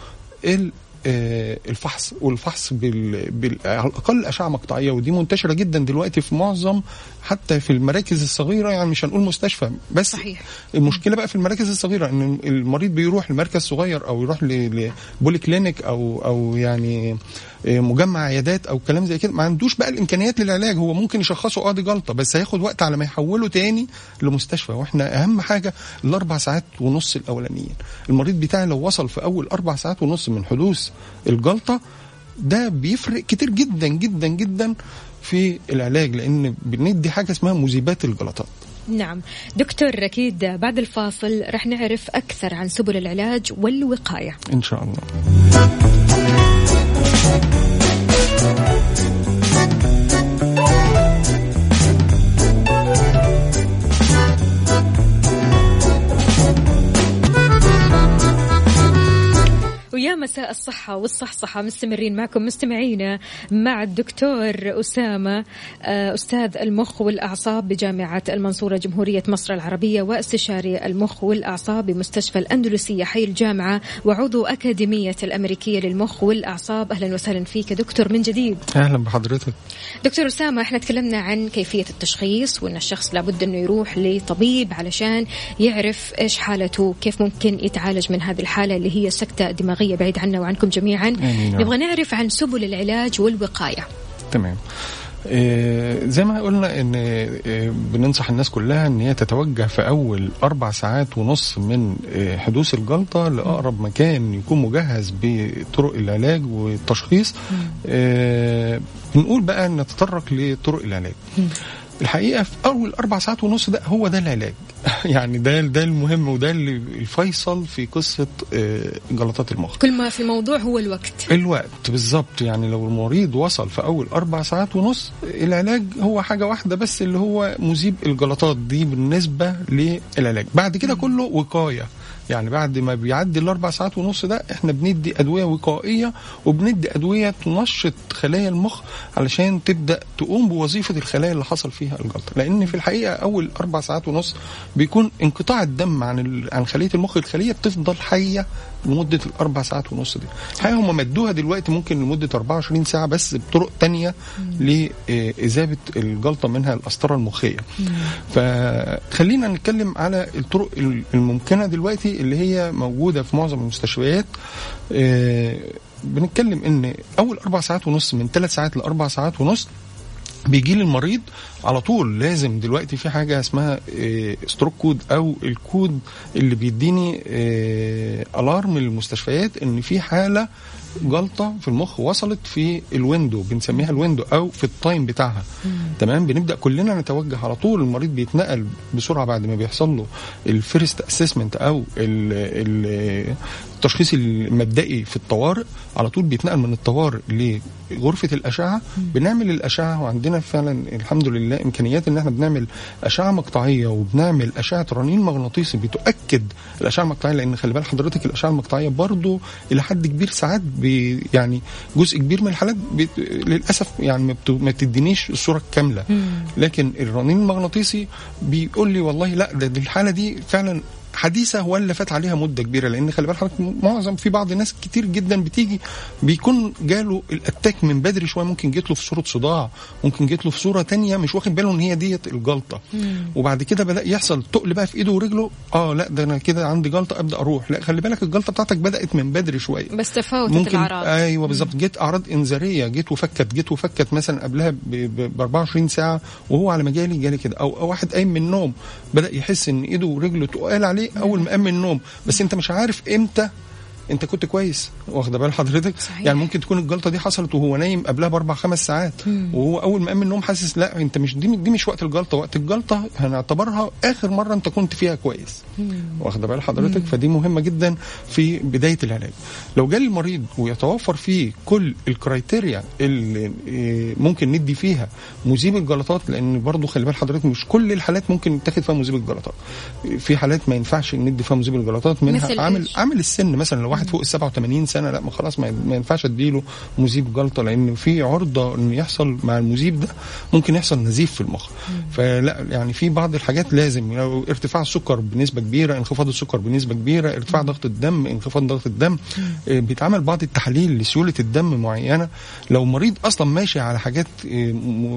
الفحص والفحص بال... بال... على الأقل أشعة مقطعية ودي منتشرة جدا دلوقتي في معظم حتى في المراكز الصغيرة يعني مش هنقول مستشفى. بس صحيح. المشكلة بقى في المراكز الصغيرة إن المريض بيروح لمركز صغير أو يروح ل- لبولي كلينيك أو أو يعني آه، مجمع عيادات أو كلام زي كده. ما عندوش بقى الإمكانيات للعلاج. هو ممكن يشخصه آه دي جلطة بس هياخد وقت على ما يحوله تاني لمستشفى. وإحنا أهم حاجة الأربع ساعات ونص الأولانيين. المريض بتاعي لو وصل في أول أربع ساعات ونص من حدوث الجلطة ده بيفرق كتير جدا جدا جدا في العلاج لأن بندي حاجة اسمها مذيبات الجلطات. نعم. دكتور أكيد بعد الفاصل رح نعرف أكثر عن سبل العلاج والوقاية. إن شاء الله. ويا مساء الصحة والصحصحة مستمرين معكم مستمعينا مع الدكتور أسامة آه، أستاذ المخ والأعصاب بجامعة المنصورة جمهورية مصر العربية واستشاري المخ والأعصاب بمستشفى الأندلسية حي الجامعة وعضو أكاديمية الأمريكية للمخ والأعصاب. أهلا وسهلا فيك يا دكتور من جديد. أهلا بحضرتك. دكتور أسامة إحنا تكلمنا عن كيفية التشخيص وأن الشخص لابد أنه يروح لطبيب علشان يعرف إيش حالته كيف ممكن يتعالج من هذه الحالة اللي هي سكتة دماغية بعيد عنا وعنكم جميعا. آمين. نبغى نعرف عن سبل العلاج والوقاية. تمام. آه، زي ما قلنا إن آه، بننصح الناس كلها إن هي تتوجه في أول أربع ساعات ونص من آه، حدوث الجلطة لأقرب مكان يكون مجهز بطرق العلاج والتشخيص. بنقول بقى نتطرق لطرق العلاج. الحقيقة في أول أربع ساعات ونص ده هو ده العلاج. (laughs) يعني ده ده المهم وده اللي الفيصل في قصة آه، جلطات المخ. كل ما في الموضوع هو الوقت. الوقت بالظبط. يعني لو المريض وصل في أول أربع ساعات ونص العلاج هو حاجة واحدة بس اللي هو مذيب الجلطات دي بالنسبة للعلاج. بعد كده كله وقاية. يعني بعد ما بيعدي الأربع ساعات ونص ده إحنا بندي أدوية وقائية وبندي أدوية تنشط خلايا المخ علشان تبدأ تقوم بوظيفة الخلايا اللي حصل فيها الجلطة لأن في الحقيقة أول أربع ساعات ونص بيكون انقطاع الدم عن. عن خلية المخ الخلية بتفضل حية لمدة الأربع ساعات ونص دي. الحقيقة هم مدوها دلوقتي ممكن لمدة 24 ساعة بس بطرق تانية لاذابه الجلطة منها القسطره المخية. فخلينا نتكلم على الطرق الممكنة دلوقتي اللي هي موجودة في معظم المستشفيات. آه، بنتكلم إن أول أربع ساعات ونص من ثلاث ساعات لأربع ساعات ونص بيجي لي المريض على طول. لازم دلوقتي في حاجة اسمها آه، stroke code أو الكود اللي بيديني آه، alarm للمستشفيات إن في حالة جلطة في المخ وصلت في ال window بنسميها ال window أو في ال time بتاعها. تمام؟ بنبدأ كلنا نتوجه على طول. المريض بيتنقل بسرعة بعد ما بيحصل له ال first assessment أو ال- ال- التشخيص المبدئي في الطوارئ على طول بيتنقل من الطوارئ لغرفة الأشعة. بنعمل الأشعة وعندنا فعلا الحمد لله إمكانيات إن إحنا بنعمل أشعة مقطعية وبنعمل أشعة رنين مغناطيسي بتؤكد الأشعة المقطعية لأن خلي بال حضرتك الأشعة المقطعية برضو إلى حد كبير ساعات يعني جزء كبير من الحالات للأسف يعني ما بت- ما بتدينيش الصورة الكامله لكن الرنين المغناطيسي بيقول لي والله لا ده الحالة دي فعلا حديثة ولا فات عليها مدة كبيرة لأن خلي بالك معظم في بعض الناس كتير جدا بتيجي بيكون جاله الأتاك من بدري شوية ممكن جت له في صورة صداع ممكن جت له في صورة تانية مش واخد باله إن هي ديت الجلطة. وبعد كده بدأ يحصل تقل بقى في إيده ورجله آه لأ ده أنا كده عندي جلطة أبدأ أروح. لأ خلي بالك الجلطة بتاعتك بدأت من بدري شوية. بس تفاوتت ممكن الأعراض. أيوه بالظبط. جيت أعراض إنذارية جيت وفكت جيت وفكت مثلا قبلها ب 24 ساعة وهو على مجالي جالي كده. أو, واحد قايم من النوم بدأ يحس إن إيده ورجله تقال عليه أول ما قام من النوم. بس أنت مش عارف إمتى انت كنت كويس واخده بال حضرتك. صحيح. يعني ممكن تكون الجلطة دي حصلت وهو نايم قبلها بأربع خمس ساعات. وهو أول ما قام من النوم حاسس لا انت مش دي دي مش وقت الجلطة. وقت الجلطة هنعتبرها آخر مرة انت كنت فيها كويس. واخده بال حضرتك؟ فدي مهمة جدا في بداية العلاج. لو جالي المريض ويتوفر فيه كل الكرايتيريا اللي إيه، ممكن ندي فيها مذيب الجلطات لأن برضو خلي بال حضرتك مش كل الحالات ممكن تاخد فيها مذيب الجلطات. في حالات ما ينفعش ندي فيها مذيب الجلطات منها عامل؟ عامل السن. مثلا لو واحد فوق ال 87 سنة لا ما خلاص ما ينفعش أديله مذيب جلطة لأن في عرضة إن يحصل مع المذيب ده ممكن يحصل نزيف في المخ. فلا يعني في بعض الحاجات لازم لو ارتفاع السكر بنسبة كبيرة انخفاض السكر بنسبة كبيرة ارتفاع ضغط الدم انخفاض ضغط الدم آه، بيتعمل بعض التحاليل لسيولة الدم معينة. لو مريض أصلا ماشي على حاجات آه،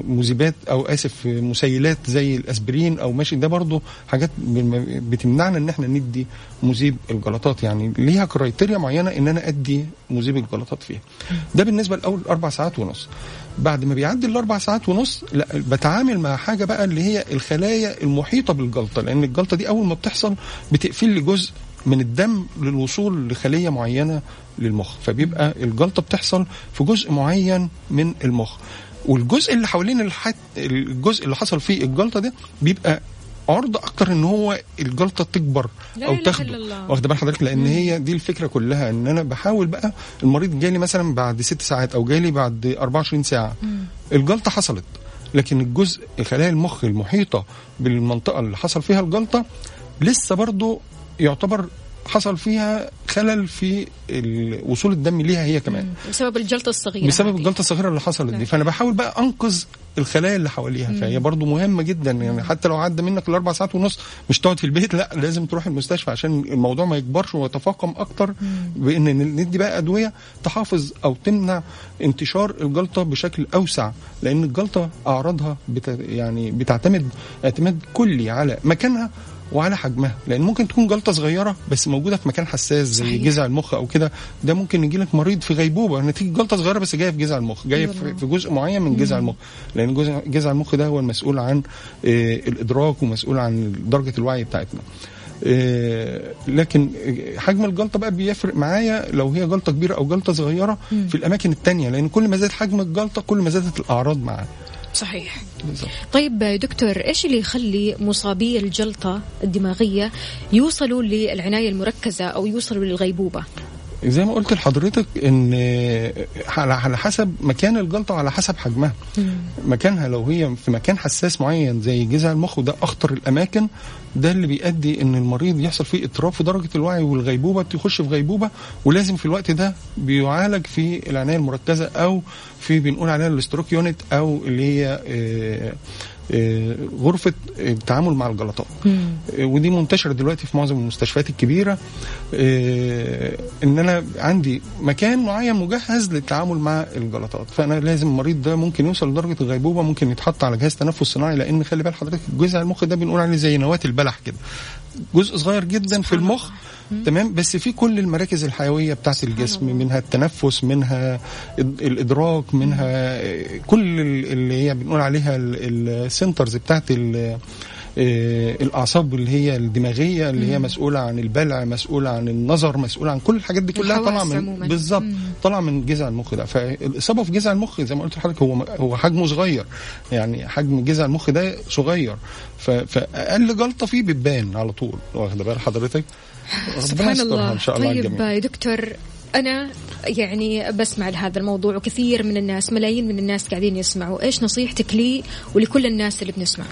مذيبات أو آسف آه، مسيلات زي الأسبرين أو ماشي ده برضه حاجات بتمنعنا إن إحنا ندي مذيب الجلطات. يعني ليها كرايتيريا معينة إن أنا أدي مذيب الجلطات فيها. ده بالنسبة لأول أربع ساعات ونص. بعد ما بيعدي الأربع ساعات ونص لا بتعامل مع حاجة بقى اللي هي الخلايا المحيطة بالجلطة لأن الجلطة دي أول ما بتحصل بتقفل لي جزء من الدم للوصول لخلية معينة للمخ. فبيبقى الجلطة بتحصل في جزء معين من المخ. والجزء اللي حوالين الحت الجزء اللي حصل فيه الجلطة ده بيبقى عرضة أكتر إن هو الجلطة تكبر أو تاخده. واخده بال حضرتك؟ لأن هي دي الفكرة كلها إن أنا بحاول بقى المريض جالي مثلا بعد ست ساعات أو جالي بعد 24 ساعة. الجلطة حصلت لكن الجزء خلايا المخ المحيطة بالمنطقة اللي حصل فيها الجلطة لسه برضو يعتبر حصل فيها خلل في وصول الدم ليها هي كمان. بسبب الجلطة الصغيرة بسبب. الجلطة الصغيرة اللي حصلت دي. فأنا بحاول بقى أنقذ الخلايا اللي حواليها. فهي برضو مهمة جدا. يعني حتى لو عدى منك الأربع ساعات ونص مش تقعد في البيت لأ لازم تروح المستشفى عشان الموضوع ما يكبرش ويتفاقم أكتر بإن ندي بقى أدوية تحافظ أو تمنع انتشار الجلطة بشكل أوسع. لأن الجلطة أعراضها بت يعني بتعتمد اعتماد كلي على مكانها وعلى حجمها. لأن ممكن تكون جلطة صغيرة بس موجودة في مكان حساس زي. جذع المخ أو كده. ده ممكن يجي لك مريض في غيبوبة. نتيجة جلطة صغيرة بس جاية في جذع المخ. جاية في جزء معين من جذع المخ. لأن جزء جذع المخ ده هو المسؤول عن آه، الإدراك ومسؤول عن درجة الوعي بتاعتنا. آه، لكن حجم الجلطة بقى بيفرق معايا لو هي جلطة كبيرة أو جلطة صغيرة في الأماكن التانية. لأن كل ما زاد حجم الجلطة كل ما زادت الأعراض معاه صحيح بالظبط. طيب دكتور إيش اللي يخلي مصابي الجلطة الدماغية يوصلوا للعناية المركزة أو يوصلوا للغيبوبة زي ما قلت لحضرتك إن على حسب مكان الجلطة وعلى حسب حجمها. مكانها لو هي في مكان حساس معين زي جذع المخ وده أخطر الأماكن ده اللي بيؤدي إن المريض يحصل فيه اضطراب في درجة الوعي والغيبوبة تخش في غيبوبة ولازم في الوقت ده بيعالج في العناية المركزة أو في بنقول عليها ال stroke unit أو اللي هي آه، غرفة التعامل مع الجلطات. آه، ودي منتشرة دلوقتي في معظم المستشفيات الكبيرة. آه، إن أنا عندي مكان معين مجهز للتعامل مع الجلطات. فأنا لازم المريض ده ممكن يوصل لدرجه الغيبوبه ممكن يتحط على جهاز تنفس صناعي لأن خلي بال حضرتك جزء المخ ده بنقول عليه زي نواة البلح كده. جزء صغير جدا في المخ تمام؟ بس في كل المراكز الحيوية بتاعت الجسم منها التنفس منها ال- الإدراك منها كل ال- اللي هي بنقول عليها السنترز بتاعت آه، الأعصاب اللي هي الدماغية اللي هي مسؤولة عن البلع مسؤولة عن النظر مسؤولة عن كل الحاجات دي كلها طالعة من. بالظبط. طالعة من جذع المخ ده. فالاصابه في جذع المخ زي ما قلت لحضرتك هو هو حجمه صغير. يعني حجم جذع المخ ده صغير. فأقل جلطة فيه بتبان على طول. واخده بال حضرتك؟ ربنا سبحان يسترها الله. إن شاء الله طيب يا دكتور أنا يعني بسمع لهذا الموضوع وكثير من الناس ملايين من الناس قاعدين يسمعوا. إيش نصيحتك لي ولكل الناس اللي بنسمع؟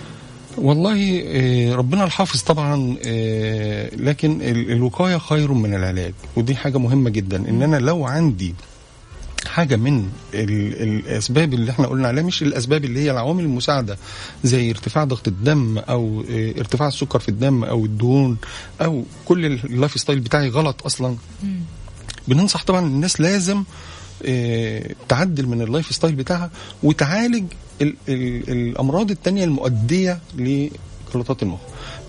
والله آه، ربنا الحافظ طبعا آه، لكن ال- الوقاية خير من العلاج ودي حاجة مهمة جدا. إن أنا لو عندي حاجة من ال- الأسباب اللي إحنا قلنا عليها مش الأسباب اللي هي العوامل المساعدة زي ارتفاع ضغط الدم أو آه، ارتفاع السكر في الدم أو الدهون أو كل ال life style بتاعي غلط أصلا. بننصح طبعا الناس لازم آه، تعدل من ال life style بتاعها وتعالج ال ال الأمراض التانية المؤدية لجلطات المخ.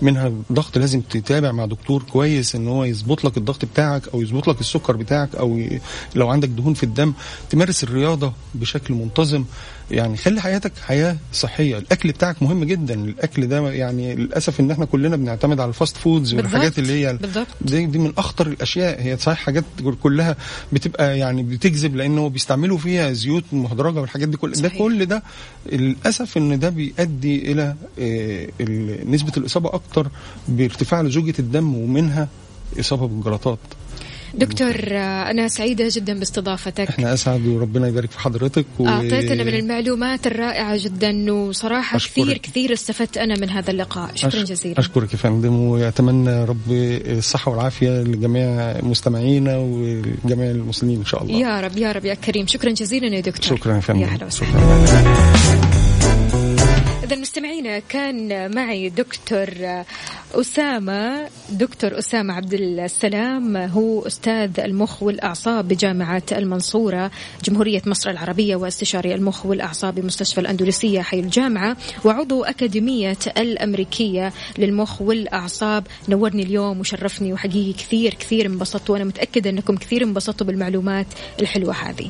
منها الضغط لازم تتابع مع دكتور كويس إن هو يظبط لك الضغط بتاعك أو يظبط لك السكر بتاعك أو. لو عندك دهون في الدم تمارس الرياضة بشكل منتظم يعني خلي حياتك حياة صحية. الأكل بتاعك مهم جدا. الأكل ده يعني للأسف إن إحنا كلنا بنعتمد على ال fast foods والحاجات اللي هي بالضبط. دي, دي من أخطر الأشياء. هي صحيح حاجات كلها بتبقى يعني بتجذب لأنه بيستعملوا فيها زيوت مهدرجه والحاجات دي كل ده صحيح. كل ده للأسف إن ده بيؤدي إلى آه، نسبة الإصابة أكتر بارتفاع لزوجة الدم ومنها إصابة بالجلطات. دكتور أنا سعيدة جدا باستضافتك. إحنا أسعد وربنا يبارك في حضرتك و... أعطيتنا من المعلومات الرائعة جدا وصراحة أشكرك. كثير كثير استفدت أنا من هذا اللقاء. شكرا أش- جزيلا. أشكرك يا فندم واتمنى رب الصحة والعافية لجميع مستمعينا وجميع المسلمين إن شاء الله. يا رب يا رب يا كريم. شكرا جزيلا يا دكتور. شكرا يا فندم. يا هلا وسهلا. إذا مستمعينا كان معي دكتور أسامة دكتور أسامة عبد السلام هو أستاذ المخ والأعصاب بجامعة المنصورة جمهورية مصر العربية واستشاري المخ والأعصاب بمستشفى الأندلسية حي الجامعة وعضو أكاديمية الأمريكية للمخ والأعصاب. نورني اليوم وشرفني وحقيقي كثير كثير انبسطت وأنا متأكدة أنكم كثير انبسطتوا بالمعلومات الحلوة هذه.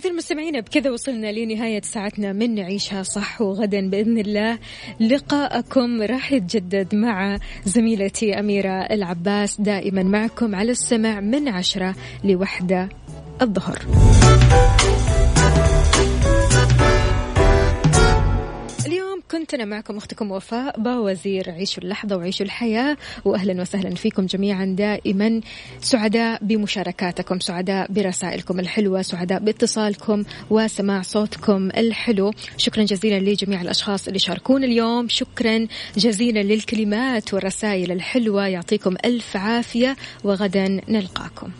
إذا المستمعين بكذا وصلنا لنهاية ساعتنا. من نعيشها صح وغدا بإذن الله. لقاءكم راح يتجدد مع زميلتي أميرة العباس دائما معكم على السمع من عشرة لوحدة الظهر. كنت أنا معكم أختكم وفاء باوزير عيشوا اللحظة وعيشوا الحياة وأهلا وسهلا فيكم جميعا دائما. سعداء بمشاركاتكم سعداء برسائلكم الحلوة سعداء باتصالكم وسماع صوتكم الحلو. شكرا جزيلا لجميع الأشخاص اللي شاركونا اليوم. شكرا جزيلا للكلمات والرسائل الحلوة. يعطيكم ألف عافية وغدا نلقاكم.